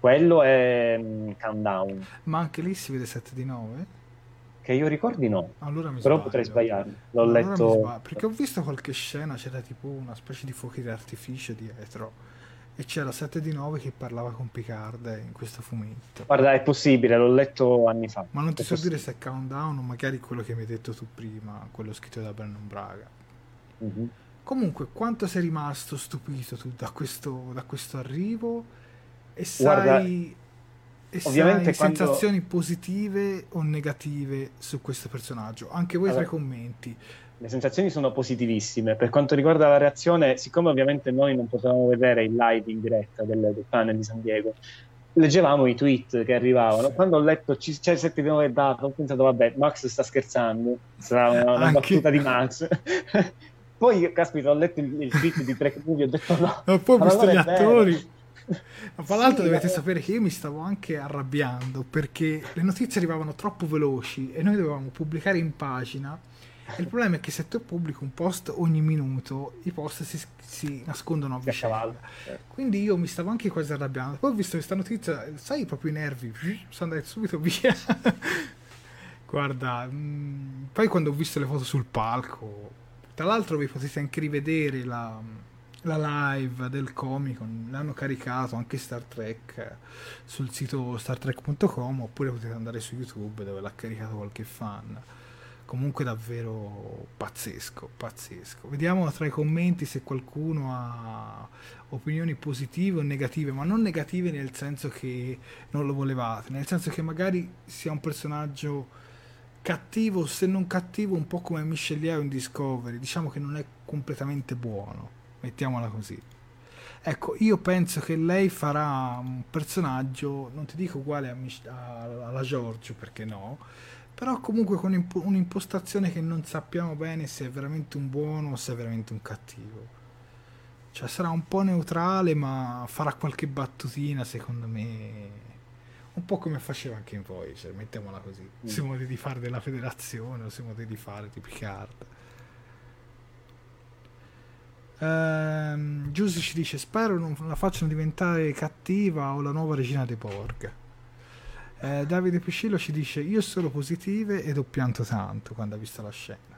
Quello è mm, Countdown, ma anche lì si vede 7 di 9? che io ricordi no, Allora mi però sbaglio. potrei sbagliarmi. L'ho Allora letto. sbaglio, perché ho visto qualche scena, c'era tipo una specie di fuochi d'artificio dietro. E c'era 7 di 9 che parlava con Picard in questo fumetto. Guarda, è possibile, l'ho letto anni fa. Ma non ti È so dire possibile. se è Countdown o magari quello che mi hai detto tu prima, quello scritto da Brandon Braga. Mhm. Comunque, quanto sei rimasto stupito tu da questo, da questo arrivo? E sai, Guarda, e ovviamente sai quando- sensazioni positive o negative su questo personaggio? Anche voi tra i Allora, commenti. Le sensazioni sono positivissime. Per quanto riguarda la reazione, siccome ovviamente noi non potevamo vedere il live in diretta del, del panel di San Diego, leggevamo i tweet che arrivavano. Sì. Quando ho letto ci- c'è il 7 di 9 dato, ho pensato, vabbè, Max sta scherzando, sarà una, una battuta di Max. Poi, caspita, ho letto il, il tweet di Trek Movie, ho detto no. Ma poi ho ma visto gli attori. Ma tra l'altro Sì, dovete ma- sapere che io mi stavo anche arrabbiando perché le notizie arrivavano troppo veloci e noi dovevamo pubblicare in pagina. E il problema è che se tu pubblichi un post ogni minuto, i post si, si nascondono a vicenda. certo. Quindi io mi stavo anche quasi arrabbiando. Poi ho visto questa notizia, sai, proprio i nervi, sono andati subito via. Guarda, mm, poi quando ho visto le foto sul palco, tra l'altro vi potete anche rivedere la, la live del Comic l'hanno caricato anche Star Trek sul sito startrek.com oppure potete andare su YouTube dove l'ha caricato qualche fan. Comunque davvero pazzesco, pazzesco. Vediamo tra i commenti se qualcuno ha opinioni positive o negative, ma non negative nel senso che non lo volevate, nel senso che magari sia un personaggio cattivo, se non cattivo, un po' come Michelle Yeo in Discovery, diciamo che non è completamente buono, mettiamola così. Ecco, io penso che lei farà un personaggio, non ti dico uguale a a- alla Giorgio, perché no, però comunque con imp- un'impostazione che non sappiamo bene se è veramente un buono o se è veramente un cattivo. Cioè sarà un po' neutrale, ma farà qualche battutina, secondo me. Un po' come faceva anche in Voyager, mettiamola così. Mm. Se modi di fare della federazione o se modi di fare di Picard. Ehm, Giussi ci dice: Spero non la facciano diventare cattiva o la nuova regina dei Borg. Eh, Davide Piscillo ci dice: Io solo positive ed ho pianto tanto quando ha visto la scena.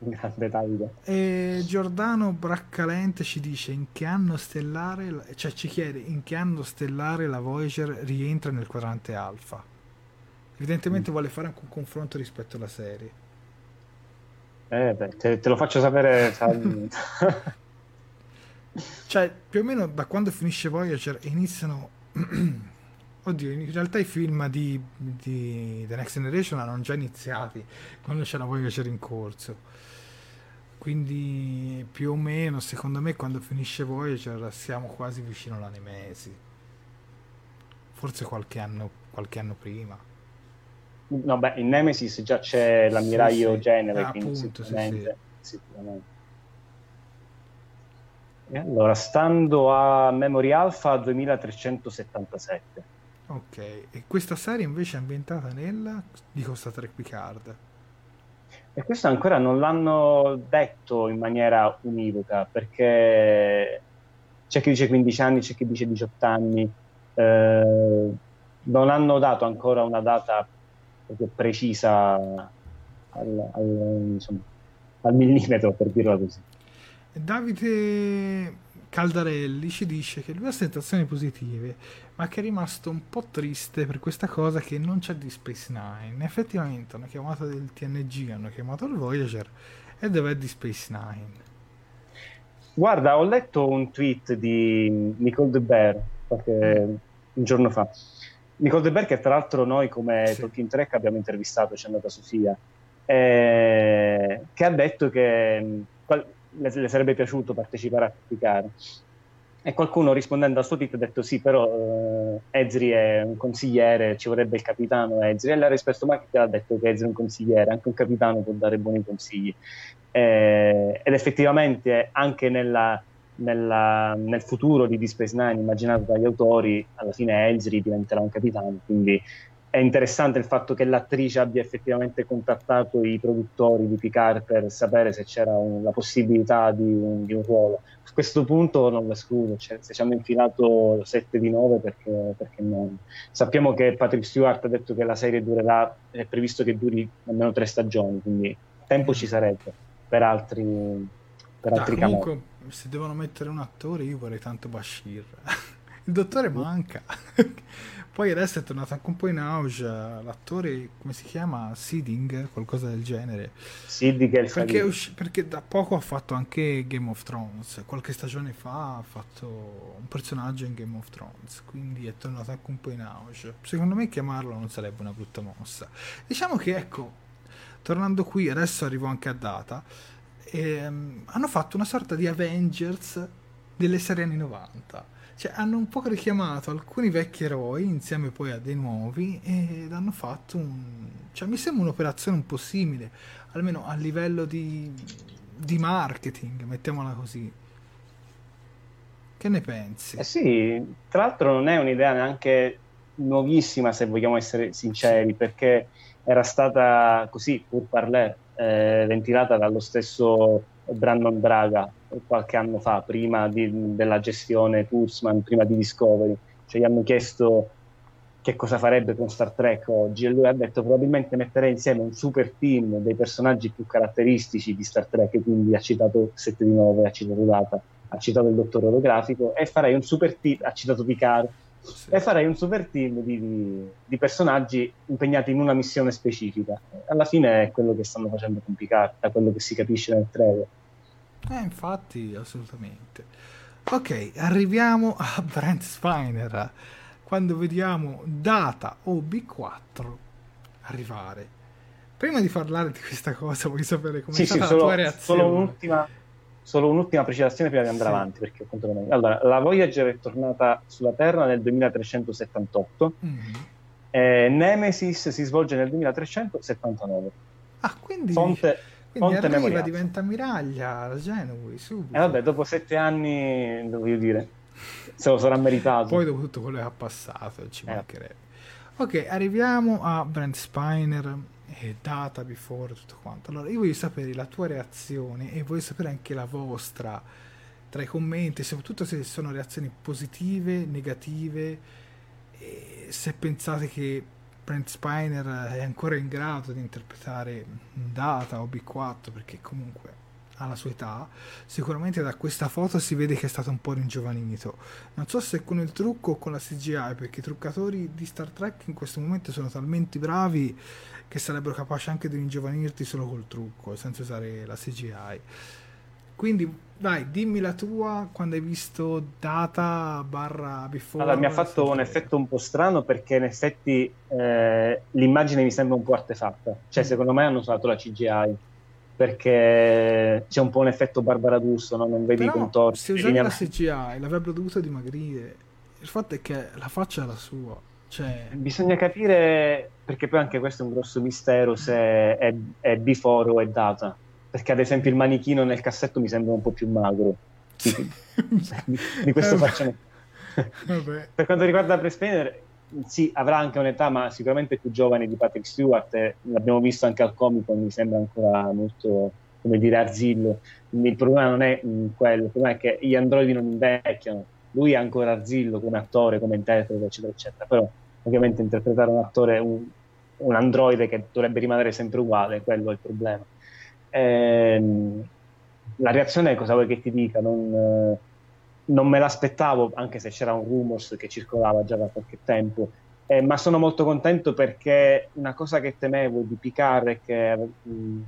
Grande Davide. E Giordano Braccalente ci dice: In che anno stellare, cioè ci chiede in che anno stellare la Voyager rientra nel quadrante alfa. Evidentemente mm. vuole fare anche un confronto rispetto alla serie. Eh beh, te, te lo faccio sapere. cioè, più o meno da quando finisce Voyager iniziano. Oddio, in realtà i film di, di, The Next Generation erano già iniziati quando c'era Voyager in corso. Quindi più o meno, secondo me, quando finisce Voyager siamo quasi vicino alla Nemesi. Forse qualche anno, qualche anno prima. No, beh, in Nemesis già c'è l'ammiraglio sì, sì. genere, Ah, quindi appunto, sì, sicuramente, sicuramente. E allora, stando a Memory Alpha 2377. Ok, e questa serie invece è ambientata nella di Costa Trek Picard. E questo ancora non l'hanno detto in maniera univoca, perché c'è chi dice 15 anni, c'è chi dice 18 anni. Eh, non hanno dato ancora una data precisa al, al, insomma, al millimetro, per dirla così. Davide Caldarelli ci dice che lui ha sensazioni positive, ma che è rimasto un po' triste per questa cosa che non c'è di Space Nine. Effettivamente hanno chiamato del TNG, hanno chiamato il Voyager e dov'è di Space Nine? Guarda, ho letto un tweet di Nicole De Bear qualche un giorno fa. Nicole De Bear, che tra l'altro noi come Sì. Talking Track abbiamo intervistato, ci è andata Sofia, eh, che ha detto che qual- le, le sarebbe piaciuto partecipare a Picard. E qualcuno rispondendo al suo tweet ha detto sì, però eh, Ezri è un consigliere, ci vorrebbe il capitano Ezri. E lei ha risposto, chi ha detto che Ezri è un consigliere? Anche un capitano può dare buoni consigli. Eh, ed effettivamente anche nella, nella- nel futuro di Deep Space Nine immaginato dagli autori, alla fine Ezri diventerà un capitano, quindi è interessante il fatto che l'attrice abbia effettivamente contattato i produttori di Picard per sapere se c'era un- la possibilità di un, di un ruolo. A questo punto non lo escludo, cioè, se ci hanno infilato 7 di 9 perché, perché no. Sappiamo che Patrick Stewart ha detto che la serie durerà, è previsto che duri almeno tre stagioni, quindi tempo ci sarebbe per altri, per Ah, altri camei. comunque, se devono mettere un attore, io vorrei tanto Bashir. Il dottore manca. Poi adesso è tornato anche un po' in auge l'attore, come si chiama? Seeding, qualcosa del genere. Che è il Perché, usci- perché da poco ha fatto anche Game of Thrones. Qualche stagione fa ha fatto un personaggio in Game of Thrones. Quindi è tornato anche un po' in auge. Secondo me chiamarlo non sarebbe una brutta mossa. Diciamo che ecco, tornando qui, adesso arrivo anche a data. ehm, hanno fatto una sorta di Avengers delle serie anni 90. Cioè, hanno un po' richiamato alcuni vecchi eroi insieme poi a dei nuovi ed hanno fatto un... Cioè, mi sembra un'operazione un po' simile, almeno a livello di, di marketing, mettiamola così. Che ne pensi? Eh sì, tra l'altro non è un'idea neanche nuovissima se vogliamo essere sinceri, perché era stata così, pur parler, eh, ventilata dallo stesso Brandon Braga qualche anno fa, prima di- della gestione Kurzman, prima di Discovery. Cioè gli hanno chiesto che cosa farebbe con Star Trek oggi e lui ha detto probabilmente metterei insieme un super team dei personaggi più caratteristici di Star Trek, quindi ha citato 7 di 9, ha citato Data ha citato il dottor orografico, e farei un super team, ha citato Picard, sì. e farei un super team di, di, di, personaggi impegnati in una missione specifica. Alla fine è quello che stanno facendo con Picard, da quello che si capisce nel trailer. Eh, infatti, assolutamente. Ok, arriviamo a Brent Spiner. Quando vediamo Data OB4 arrivare. Prima di parlare di questa cosa, voglio sapere come sì, è stata sì, la tua reazione. Solo un'ultima, solo un'ultima precisazione prima di andare sì. avanti. Perché allora, la Voyager è tornata sulla Terra nel 2378. Mm-hmm. Eh, Nemesis si svolge nel 2379. Ah, quindi... Fonte, quindi fonte arriva, memoriale. diventa ammiraglia la Genui, subito. E eh, vabbè, dopo sette anni, voglio dire, se lo sarà meritato. Poi dopo tutto quello che ha passato, ci eh. mancherebbe. Ok, arriviamo a Brent Spiner e Data Before, tutto quanto. Allora, io voglio sapere la tua reazione e voglio sapere anche la vostra tra i commenti, soprattutto se sono reazioni positive, negative, se pensate che Brent Spiner è ancora in grado di interpretare Data o B4 perché comunque alla sua età, sicuramente da questa foto si vede che è stato un po' ringiovanito. Non so se con il trucco o con la CGI, perché i truccatori di Star Trek in questo momento sono talmente bravi che sarebbero capaci anche di ringiovanirti solo col trucco, senza usare la CGI. Quindi, dai, dimmi la tua quando hai visto data barra before. Allora, mi ha fatto un effetto un po' strano perché in effetti eh, l'immagine mi sembra un po' artefatta. Cioè, mm. secondo me hanno usato la CGI perché c'è un po' un effetto Barbara D'Urso, no? non vedi Però, i contorni. Se usavi la CGI l'avrebbero dovuto dimagrire. Il fatto è che la faccia è la sua. Cioè... Bisogna capire, perché poi anche questo è un grosso mistero, se è, è before o è data. Perché ad esempio il manichino nel cassetto mi sembra un po' più magro di, di questo facciamo. per quanto riguarda Prespiner, sì, avrà anche un'età, ma sicuramente più giovane di Patrick Stewart. Eh, l'abbiamo visto anche al comico, mi sembra ancora molto, come dire, arzillo. Il problema non è mh, mm, quello, il problema è che gli androidi non invecchiano. Lui è ancora arzillo come attore, come interprete, eccetera, eccetera. Però ovviamente interpretare un attore, un, un androide che dovrebbe rimanere sempre uguale, quello è il problema. Ehm, la reazione cosa vuoi che ti dica? Non, eh, non me l'aspettavo, anche se c'era un rumors che circolava già da qualche tempo, eh, ma sono molto contento perché una cosa che temevo di Picard è che, mh,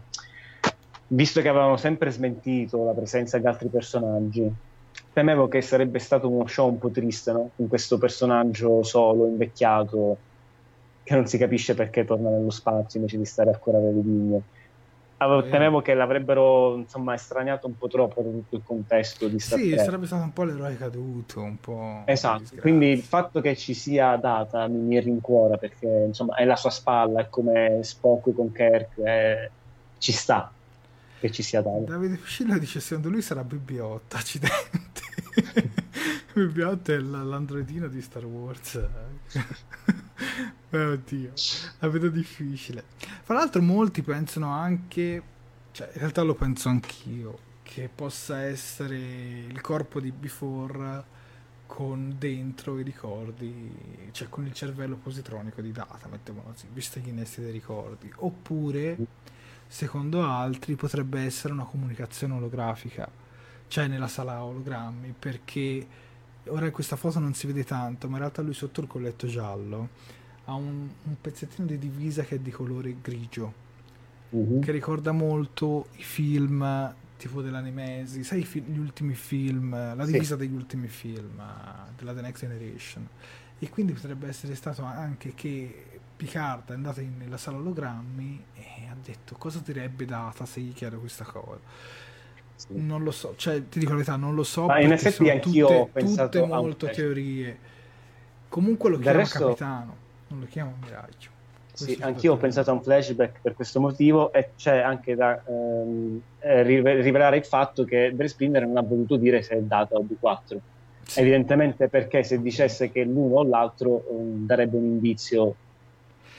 visto che avevano sempre smentito la presenza di altri personaggi, temevo che sarebbe stato uno show un po' triste, no? Con questo personaggio solo, invecchiato, che non si capisce perché torna nello spazio invece di stare a curare le Avevo, temevo che l'avrebbero insomma estraniato un po' troppo da tutto il contesto di Star Sì, Trek. sarebbe stato un po' l'eroe caduto, un po'. Esatto, quindi il fatto che ci sia data mi, mi rincuora perché insomma è la sua spalla, è come Spock con Kirk, è... ci sta che ci sia data. Davide Fuscilla dice secondo lui sarà BB-8, accidenti. BB-8 è l'androidino di Star Wars. Eh, oddio, la vedo difficile. Fra l'altro molti pensano anche, cioè in realtà lo penso anch'io, che possa essere il corpo di Before con dentro i ricordi, cioè con il cervello positronico di data, mettiamolo così, visto gli innesti dei ricordi. Oppure, secondo altri, potrebbe essere una comunicazione olografica, cioè nella sala ologrammi, perché ora in questa foto non si vede tanto, ma in realtà lui sotto il colletto giallo ha un, un pezzettino di divisa che è di colore grigio, uh-huh. che ricorda molto i film tipo della Nemesi, sai fi- gli ultimi film, la divisa sì. degli ultimi film della The Next Generation. E quindi potrebbe essere stato anche che Picard è andato in, nella sala ologrammi e ha detto cosa direbbe data se gli chiedo questa cosa. Sì. Non lo so, cioè ti dico la verità, non lo so. Ma in effetti anch'io tutte, ho pensato tutte molto teorie. Comunque lo chiama resto... capitano non lo chiamo miraggio. Sì, anch'io ho pensato a un flashback per questo motivo e c'è anche da ehm, eh, rivelare il fatto che Dre Splinter non ha voluto dire se è data o B4. Sì. Evidentemente perché se dicesse che l'uno o l'altro um, darebbe un indizio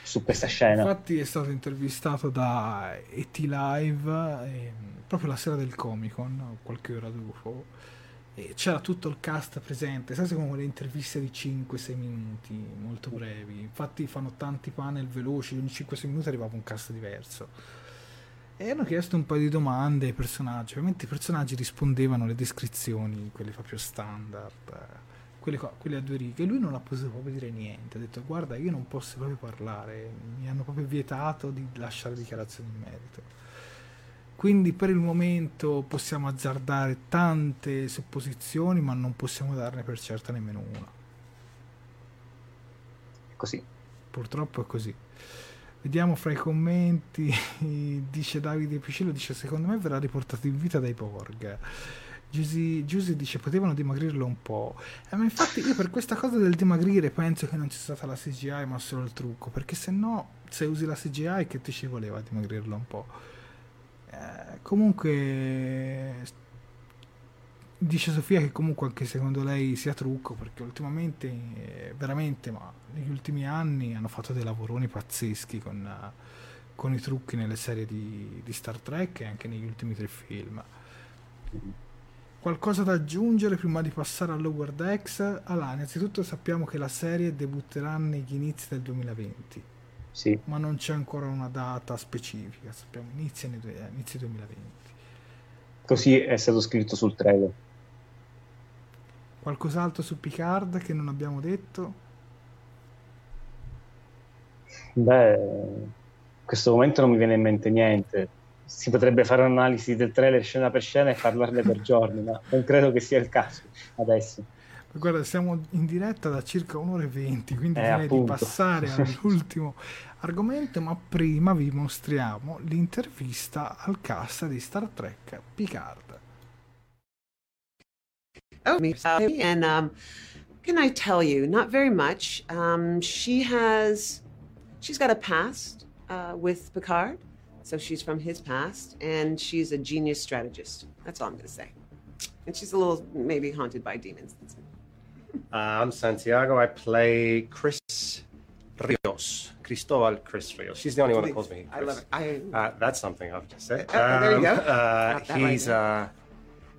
su questa scena. Infatti è stato intervistato da ET Live eh, proprio la sera del Comic Con, qualche ora dopo e c'era tutto il cast presente, sai come le interviste di 5-6 minuti, molto brevi, infatti fanno tanti panel veloci, ogni 5-6 minuti arrivava un cast diverso. E hanno chiesto un paio di domande ai personaggi. Ovviamente i personaggi rispondevano alle descrizioni, quelle proprio standard, quelle, qua, quelle a due righe. Lui non ha potuto proprio dire niente. Ha detto: Guarda, io non posso proprio parlare. Mi hanno proprio vietato di lasciare dichiarazioni in merito. Quindi per il momento possiamo azzardare tante supposizioni, ma non possiamo darne per certa nemmeno una. Così. Purtroppo è così. Vediamo fra i commenti, dice Davide Picillo, dice secondo me verrà riportato in vita dai Borg. Giusy, Giusy dice potevano dimagrirlo un po'. Eh, ma infatti io per questa cosa del dimagrire penso che non sia stata la CGI ma solo il trucco, perché se no se usi la CGI che ti ci voleva dimagrirlo un po'. Eh, comunque dice Sofia che comunque anche secondo lei sia trucco perché ultimamente eh, veramente ma negli ultimi anni hanno fatto dei lavoroni pazzeschi con, con i trucchi nelle serie di, di, Star Trek e anche negli ultimi tre film qualcosa da aggiungere prima di passare a Lower Decks allora innanzitutto sappiamo che la serie debutterà negli inizi del 2020 sì. ma non c'è ancora una data specifica sappiamo inizia inizi 2020 così è stato scritto sul trailer Qualcos'altro su Picard che non abbiamo detto? Beh, in questo momento non mi viene in mente niente. Si potrebbe fare un'analisi del trailer scena per scena e parlarne per giorni, ma non credo che sia il caso adesso. Guarda, siamo in diretta da circa un'ora e venti, quindi eh, direi appunto. di passare all'ultimo argomento, ma prima vi mostriamo l'intervista al cast di Star Trek Picard. Oh, and um, can I tell you? Not very much. Um, she has, she's got a past uh, with Picard, so she's from his past, and she's a genius strategist. That's all I'm going to say. And she's a little maybe haunted by demons. Uh, I'm Santiago. I play Chris Rios. Cristobal Chris Rios. She's the only one that calls me Chris. I love it. I, uh, that's something I've just said. Oh, there you go. Uh, he's right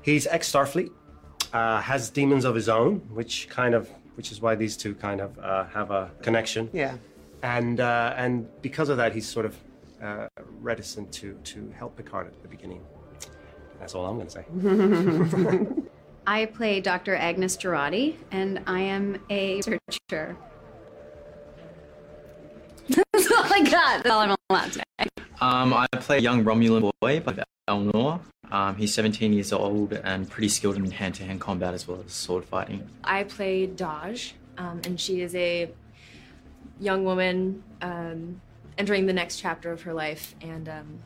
he's ex Starfleet uh, has demons of his own, which kind of, which is why these two kind of uh, have a connection. Yeah. And uh, and because of that, he's sort of uh, reticent to to help Picard at the beginning. That's all I'm going to say. I play Dr. Agnes Girardi, and I am a researcher. That's all I got. That's all I'm allowed to say. Um, I play a young Romulan boy by Elnor. Um, he's 17 years old and pretty skilled in hand to hand combat as well as sword fighting. I play Daj, um, and she is a young woman um, entering the next chapter of her life, and um,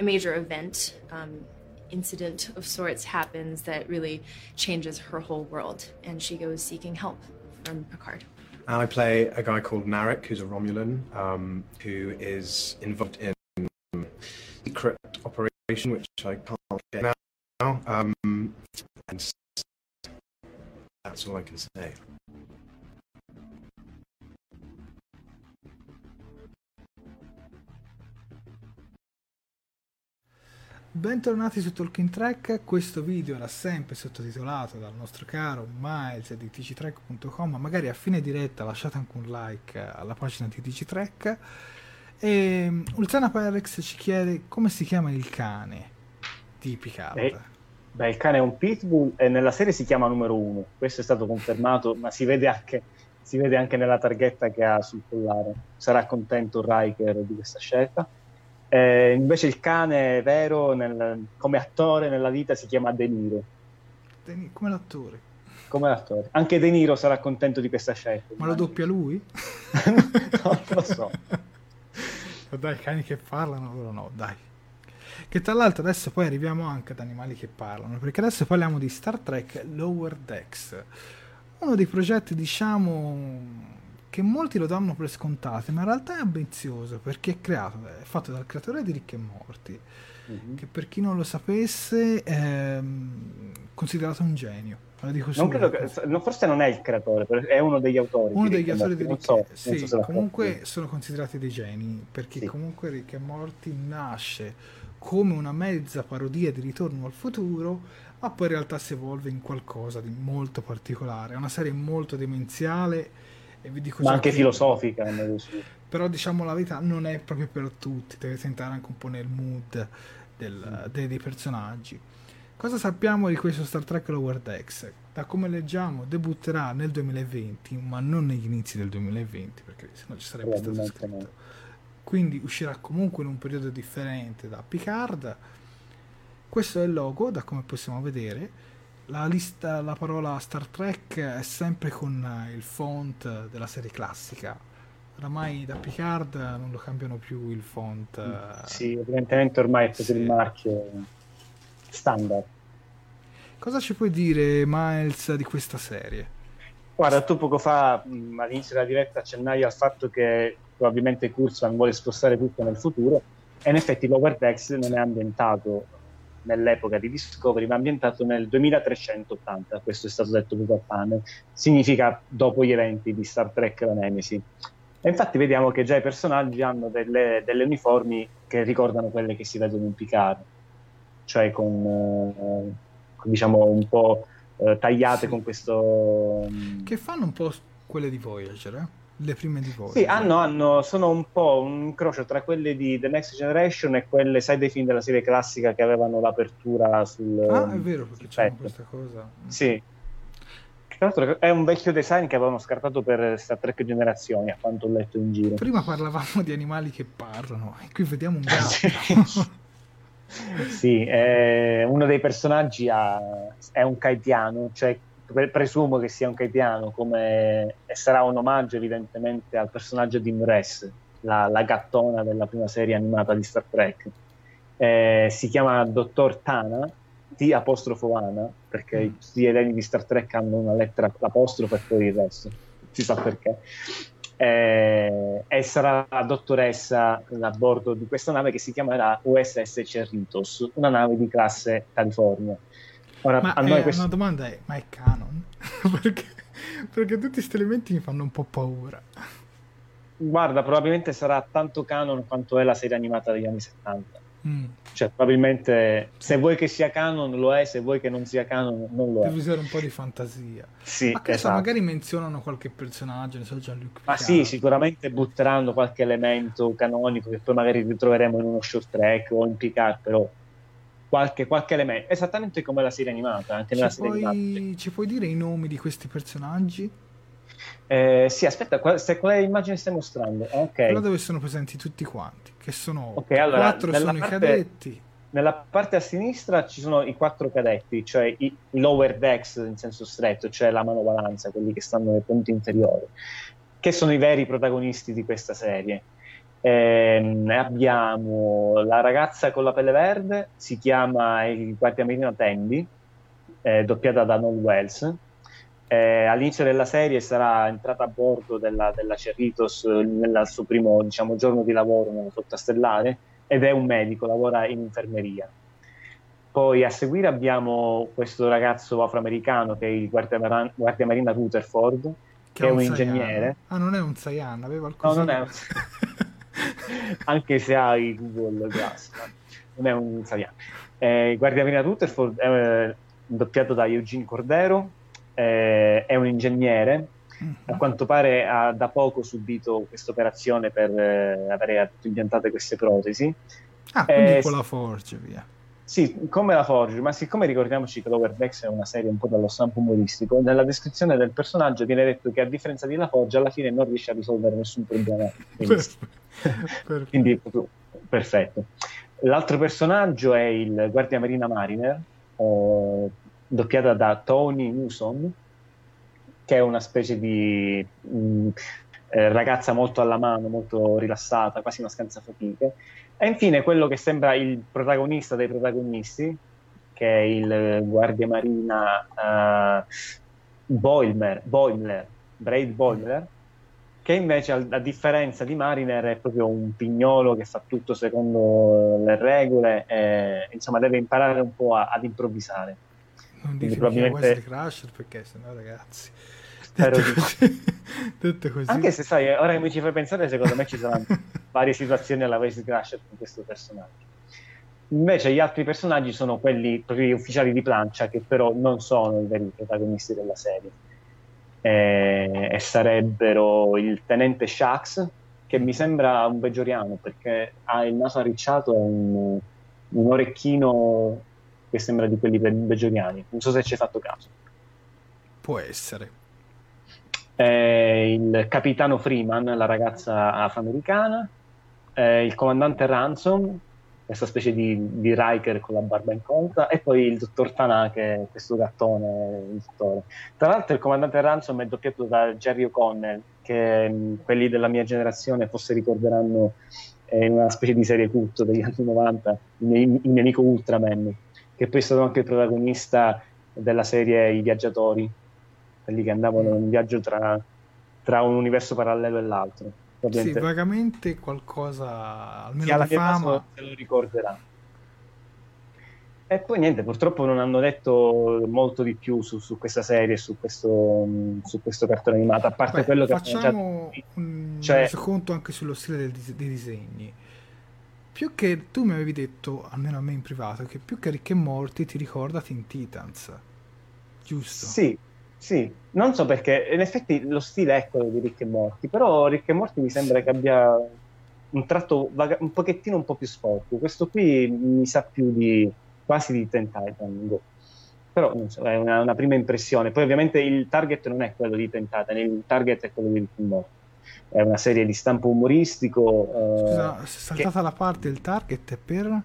a major event, um, incident of sorts happens that really changes her whole world, and she goes seeking help from Picard. I play a guy called Narek, who's a Romulan, um, who is involved in secret operation, which I can't get now. Um, and that's all I can say. Bentornati su Talking Track, questo video era sempre sottotitolato dal nostro caro Miles di tgtrack.com, magari a fine diretta lasciate anche un like alla pagina di tgtrack e mm, Ulzana Perex ci chiede come si chiama il cane di Picard. Eh, beh, il cane è un pitbull e nella serie si chiama numero uno. Questo è stato confermato, ma si vede anche, si vede anche nella targhetta che ha sul collare. Sarà contento Riker di questa scelta. Eh, invece il cane vero nel, come attore nella vita si chiama De Niro. De come l'attore. Come l'attore. Anche De Niro sarà contento di questa scelta. Ma lo doppia lui? no, non lo so. dai, cani che parlano, loro no, dai. Che tra l'altro adesso poi arriviamo anche ad animali che parlano, perché adesso parliamo di Star Trek Lower Decks, uno dei progetti, diciamo, che molti lo danno per scontato, ma in realtà è ambizioso, perché è creato, è fatto dal creatore di Ricche e Morti, mm-hmm. che per chi non lo sapesse è considerato un genio. Non che, forse non è il creatore, è uno degli autori. Uno degli autori di Rick so, sì, so comunque sono considerati dei geni, perché sì. comunque Rick e Morty nasce come una mezza parodia di Ritorno al futuro, ma poi in realtà si evolve in qualcosa di molto particolare. È una serie molto demenziale ma anche che- filosofica. Però diciamo la verità, non è proprio per tutti, deve entrare anche un po' nel mood del- dei, dei personaggi. Cosa sappiamo di questo Star Trek Lower Decks? Da come leggiamo, debutterà nel 2020, ma non negli inizi del 2020, perché sennò ci sarebbe stato scritto. Quindi uscirà comunque in un periodo differente da Picard. Questo è il logo, da come possiamo vedere. La lista, la parola Star Trek è sempre con eh, il font della serie classica. Oramai da Picard non lo cambiano più il font. eh. Sì, evidentemente ormai è proprio il marchio standard. Cosa ci puoi dire, Miles, di questa serie? Guarda, tu poco fa mh, all'inizio della diretta accennavi al fatto che probabilmente Kurzman vuole spostare tutto nel futuro e in effetti Lower Decks non è ambientato nell'epoca di Discovery, ma ambientato nel 2380, questo è stato detto al panel, significa dopo gli eventi di Star Trek La Nemesi. E infatti vediamo che già i personaggi hanno delle, delle uniformi che ricordano quelle che si vedono in Picard, cioè con, eh, diciamo un po' eh, tagliate con questo... mm, Che fanno un po' quelle di Voyager, eh? Le prime di Voyager. Sì, hanno, hanno- sono un po' un incrocio tra quelle di The Next Generation e quelle, sai, dei film della serie classica che avevano l'apertura sul. Ah, è vero, perché c'è questa cosa. Sì. Tra l'altro è un vecchio design che avevano scartato per Star Trek Generazioni, a quanto ho letto in giro. Prima parlavamo di animali che parlano, e qui vediamo un gatto. Sì, eh, uno dei personaggi ha- è un kaitiano, cioè presumo che sia un kaitiano, come, e sarà un omaggio evidentemente al personaggio di Mress, la, la gattona della prima serie animata di Star Trek. Eh, si chiama Dottor Tana, T apostrofo Ana, perché Mm. tutti gli elenchi di Star Trek hanno una lettera, l'apostrofo e poi il resto, si sa perché. Eh, e sarà la dottoressa a bordo di questa nave che si chiamerà USS Cerritos, una nave di classe California. Ora, ma eh, questo- una domanda è, ma è canon? perché, perché tutti questi elementi mi fanno un po' paura. Guarda, probabilmente sarà tanto canon quanto è la serie animata degli anni 70. Mm. Cioè, probabilmente se vuoi che sia canon lo è, se vuoi che non sia canon non lo è. Devi usare un po' di fantasia. Sì, ma ne so, esatto. magari menzionano qualche personaggio, ne so, Gianluca Ma sì, sicuramente butteranno qualche elemento canonico che poi magari ritroveremo in uno short track o in Picard, però qualche, qualche elemento, esattamente come la serie animata, anche nella Ci serie animata. puoi, ci puoi dire i nomi di questi personaggi? Eh, sì, aspetta, qual- se- quale immagine stai mostrando? Ah, Ok. Quella dove sono presenti tutti quanti, che sono Ok, allora, quattro sono i parte- cadetti. Nella parte a sinistra ci sono i quattro cadetti, cioè i, i lower decks in senso stretto, cioè la manovalanza, quelli che stanno nei punti inferiori, che sono i veri protagonisti di questa serie. Ehm, abbiamo la ragazza con la pelle verde, si chiama il guardiamarina Tandy, eh, doppiata da Noel Wells. Eh, all'inizio della serie sarà entrata a bordo della, della Cerritos eh, nel suo primo diciamo, giorno di lavoro nella flotta stellare ed è un medico, lavora in infermeria. Poi a seguire abbiamo questo ragazzo afroamericano che è il guardiamara- guardiamarina Rutherford, che, è un, Saiyan. ingegnere. Ah, non è un Saiyan, aveva il No, coso- non è un... Anche se ha i Google Glass, non è un Saiyan. Eh, il guardiamarina Rutherford è eh, doppiato da Eugene Cordero, eh, è un ingegnere, a quanto pare ha da poco subito questa operazione per eh, avere impiantate queste protesi. Ah, quindi Eh, con la Forge, via. Sì, come la Forge, ma siccome ricordiamoci che Lower Decks è una serie un po' dallo stampo umoristico, nella descrizione del personaggio viene detto che a differenza di La Forge alla fine non riesce a risolvere nessun problema. Quindi, quindi proprio perfetto. L'altro personaggio è il guardiamarina Mariner, eh, doppiata da Tony Newsom, che è una specie di mh, eh, ragazza molto alla mano, molto rilassata, quasi una scansafatiche. E infine quello che sembra il protagonista dei protagonisti, che è il eh, guardiamarina eh, Boimler, Boimler, Braid Boimler, che invece a, differenza di Mariner è proprio un pignolo che fa tutto secondo le regole e insomma deve imparare un po' a- ad improvvisare. Non dici probabilmente- Wesley Crusher perché sennò ragazzi. Detto no. così, detto così. Anche se sai, ora che mi ci fai pensare, secondo me ci saranno varie situazioni alla Wesley Crusher con questo personaggio. Invece gli altri personaggi sono quelli proprio gli ufficiali di plancia che però non sono i veri protagonisti della serie. E, e sarebbero il tenente Shax, che mi sembra un beggioriano perché ha il naso arricciato e un, un orecchino che sembra di quelli beggioriani. Non so se ci hai fatto caso. Può essere. Eh, il capitano Freeman, la ragazza afroamericana, eh, il comandante Ransom, questa specie di, di Riker con la barba incolta, e poi il dottor Tanaka, questo gattone dottore. Tra l'altro il comandante Ransom è doppiato da Jerry O'Connell, che mh, quelli della mia generazione forse ricorderanno eh, in una specie di serie culto degli anni 90, il il amico Ultraman, che poi è stato anche il protagonista della serie I Viaggiatori, quelli che andavano in viaggio tra, tra un universo parallelo e l'altro. Sì, vagamente qualcosa, almeno Chi ha la di mia fama. se lo ricorderà. E poi niente, purtroppo non hanno detto molto di più su, su questa serie, su questo, mh, su questo cartone animato, a parte Beh, quello che facciamo un Cioè- resoconto anche sullo stile del dis- dei disegni. Più che tu mi avevi detto, almeno a me in privato, che più che Rick e Morty ti ricorda Teen Titans. Giusto? Sì, sì, non so perché, in effetti lo stile è quello di Rick e Morty, però Rick e Morty mi sembra che abbia un tratto vaga- un pochettino un po' più sporco. Questo qui mi sa più di quasi di Ten Titan. boh. Però so, è una, una prima impressione. Poi ovviamente il target non è quello di Ten Titan, il target è quello di Rick e Morty. È una serie di stampo umoristico. eh, Scusa, che- è saltata la parte il target è per...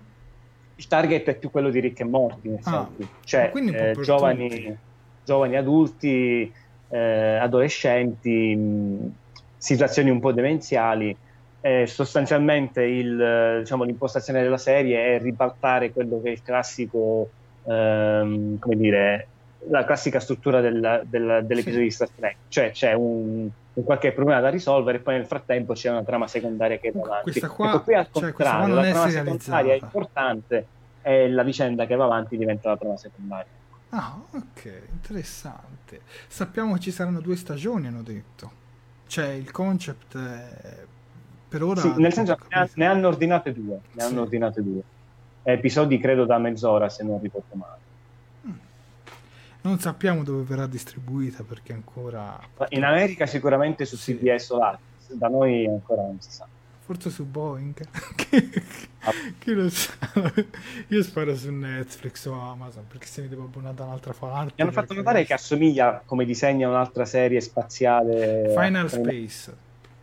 il target è più quello di Rick e Morty, in Ah, effetti. cioè un po' eh, giovani, tutti. Giovani adulti, eh, adolescenti, mh, situazioni un po' demenziali. Eh, sostanzialmente il, diciamo, l'impostazione della serie è ribaltare quello che è il classico, ehm, come dire, la classica struttura del- del- dell'episodio di Star Trek, cioè c'è un, un qualche problema da risolvere e poi nel frattempo c'è una trama secondaria che va avanti. Questa qua- Ecco, qui al cioè, contrario, la è trama secondaria è importante e la vicenda che va avanti diventa la trama secondaria. Ah, ok, interessante. Sappiamo che ci saranno due stagioni, hanno detto. Cioè, il concept è... per ora... Sì, nel senso ne, ha- ne hanno ordinate due, ne Sì. hanno ordinate due. Episodi credo da mezz'ora se non ricordo male. Non sappiamo dove verrà distribuita perché ancora... In America sicuramente su CBS o da noi ancora non si sa. Forse su Boeing. che, chi lo sa? Io spero su Netflix o Amazon perché se mi devo abbonare da un'altra parte... Mi hanno fatto notare che assomiglia come disegna un'altra serie spaziale Final Space.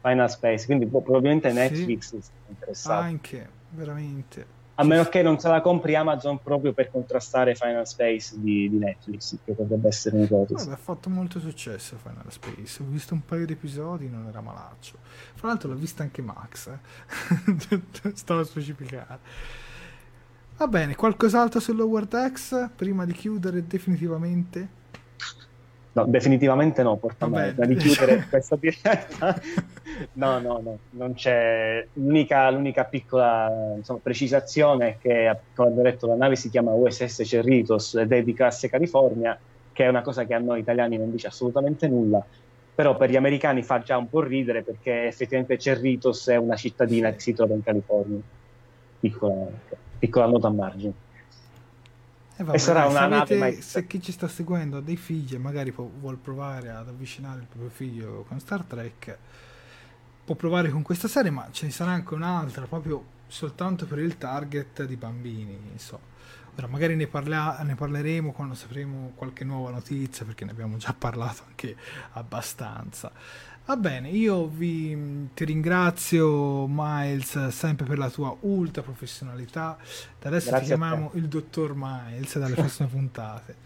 Final Space, quindi probabilmente Netflix si è interessato. Anche, veramente. A meno che non se la compri Amazon proprio per contrastare Final Space di, di Netflix, che potrebbe essere un'ipotesi. Ha fatto molto successo Final Space. Ho visto un paio di episodi, non era malaccio. Fra l'altro l'ha vista anche Max. eh. Stavo a specificare. Va bene, qualcos'altro sull'Howard X prima di chiudere definitivamente? No, definitivamente no, porta Vabbè. male. Prima di chiudere questa diretta. No, no, no, non c'è. L'unica, l'unica piccola insomma, precisazione è che, come abbiamo detto, la nave si chiama USS Cerritos ed è di classe California, che è una cosa che a noi italiani non dice assolutamente nulla. Però per gli americani fa già un po' ridere perché effettivamente Cerritos è una cittadina che si trova in California. Piccola, piccola nota a margine. Eh, vabbè, E sarà una se, nave se chi ci sta seguendo ha dei figli e magari può- vuol provare ad avvicinare il proprio figlio con Star Trek, può provare con questa serie, ma ce ne sarà anche un'altra proprio soltanto per il target di bambini. Insomma. Ora, magari ne, parla- ne parleremo quando sapremo qualche nuova notizia, perché ne abbiamo già parlato anche abbastanza. Va bene, io vi, ti ringrazio Miles sempre per la tua ultra professionalità. Da adesso Grazie ti chiamiamo il dottor Miles dalle prossime puntate.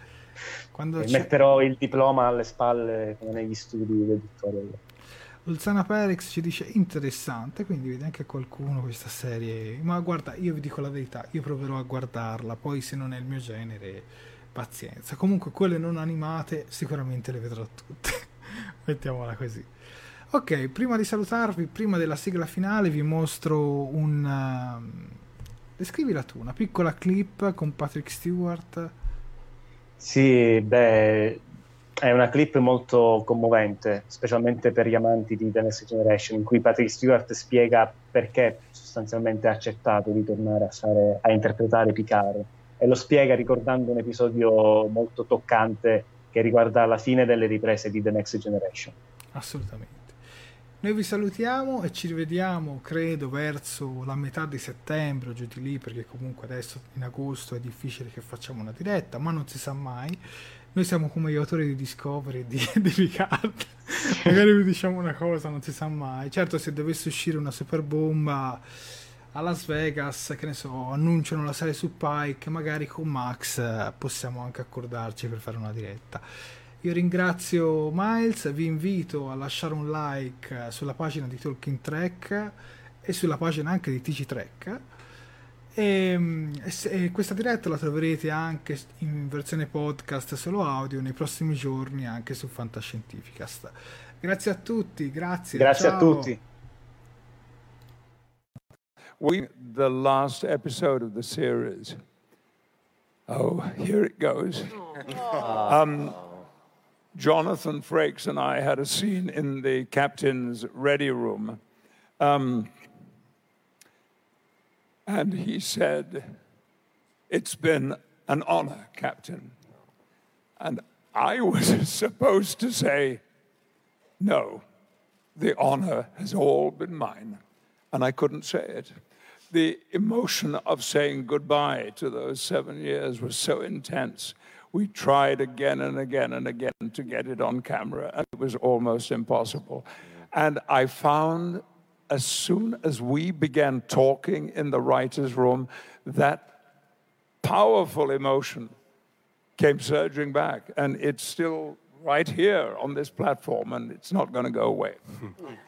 Quando c'è- metterò il diploma alle spalle come negli studi del dottore. Ulzana Perex ci dice interessante, quindi vedi anche qualcuno questa serie. Ma guarda, io vi dico la verità, io proverò a guardarla, poi se non è il mio genere, pazienza. Comunque quelle non animate sicuramente le vedrò tutte. Mettiamola così. Ok, prima di salutarvi, prima della sigla finale, vi mostro un... um, descrivila tu, una piccola clip con Patrick Stewart. Sì, beh, è una clip molto commovente, specialmente per gli amanti di The Next Generation, in cui Patrick Stewart spiega perché sostanzialmente ha accettato di tornare a, fare, a interpretare Picard. E lo spiega ricordando un episodio molto toccante che riguarda la fine delle riprese di The Next Generation. Assolutamente. Noi vi salutiamo e ci rivediamo, credo, verso la metà di settembre o giù di lì, perché comunque adesso in agosto è difficile che facciamo una diretta, ma non si sa mai. Noi siamo come gli autori di Discovery di, di Riccardo. Magari vi diciamo una cosa, non si sa mai. Certo, se dovesse uscire una super bomba a Las Vegas, che ne so, annunciano la serie su Pike, magari con Max eh, possiamo anche accordarci per fare una diretta. Io ringrazio Miles, vi invito a lasciare un like eh, sulla pagina di Talking Track e sulla pagina anche di TC Track. E, e, se, e, questa diretta la troverete anche in versione podcast solo audio nei prossimi giorni anche su Fantascientificast. Grazie a tutti, grazie. Grazie ciao. a tutti. We, the last episode of the series. Oh, here it goes. Um, Jonathan Frakes and I had a scene in the captain's ready room. Um, and he said, It's been an honor, Captain. And I was supposed to say, No, the honor has all been mine. And I couldn't say it. The emotion of saying goodbye to those seven years was so intense. We tried again and again and again to get it on camera, and it was almost impossible. And I found as soon as we began talking in the writer's room, that powerful emotion came surging back. And it's still right here on this platform, and it's not going to go away.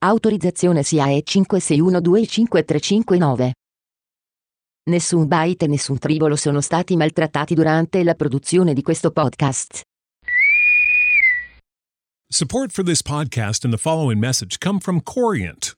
Autorizzazione SIAE 56125359. Nessun byte e nessun tribolo sono stati maltrattati durante la produzione di questo podcast. Support for this podcast and the following message come from Corient.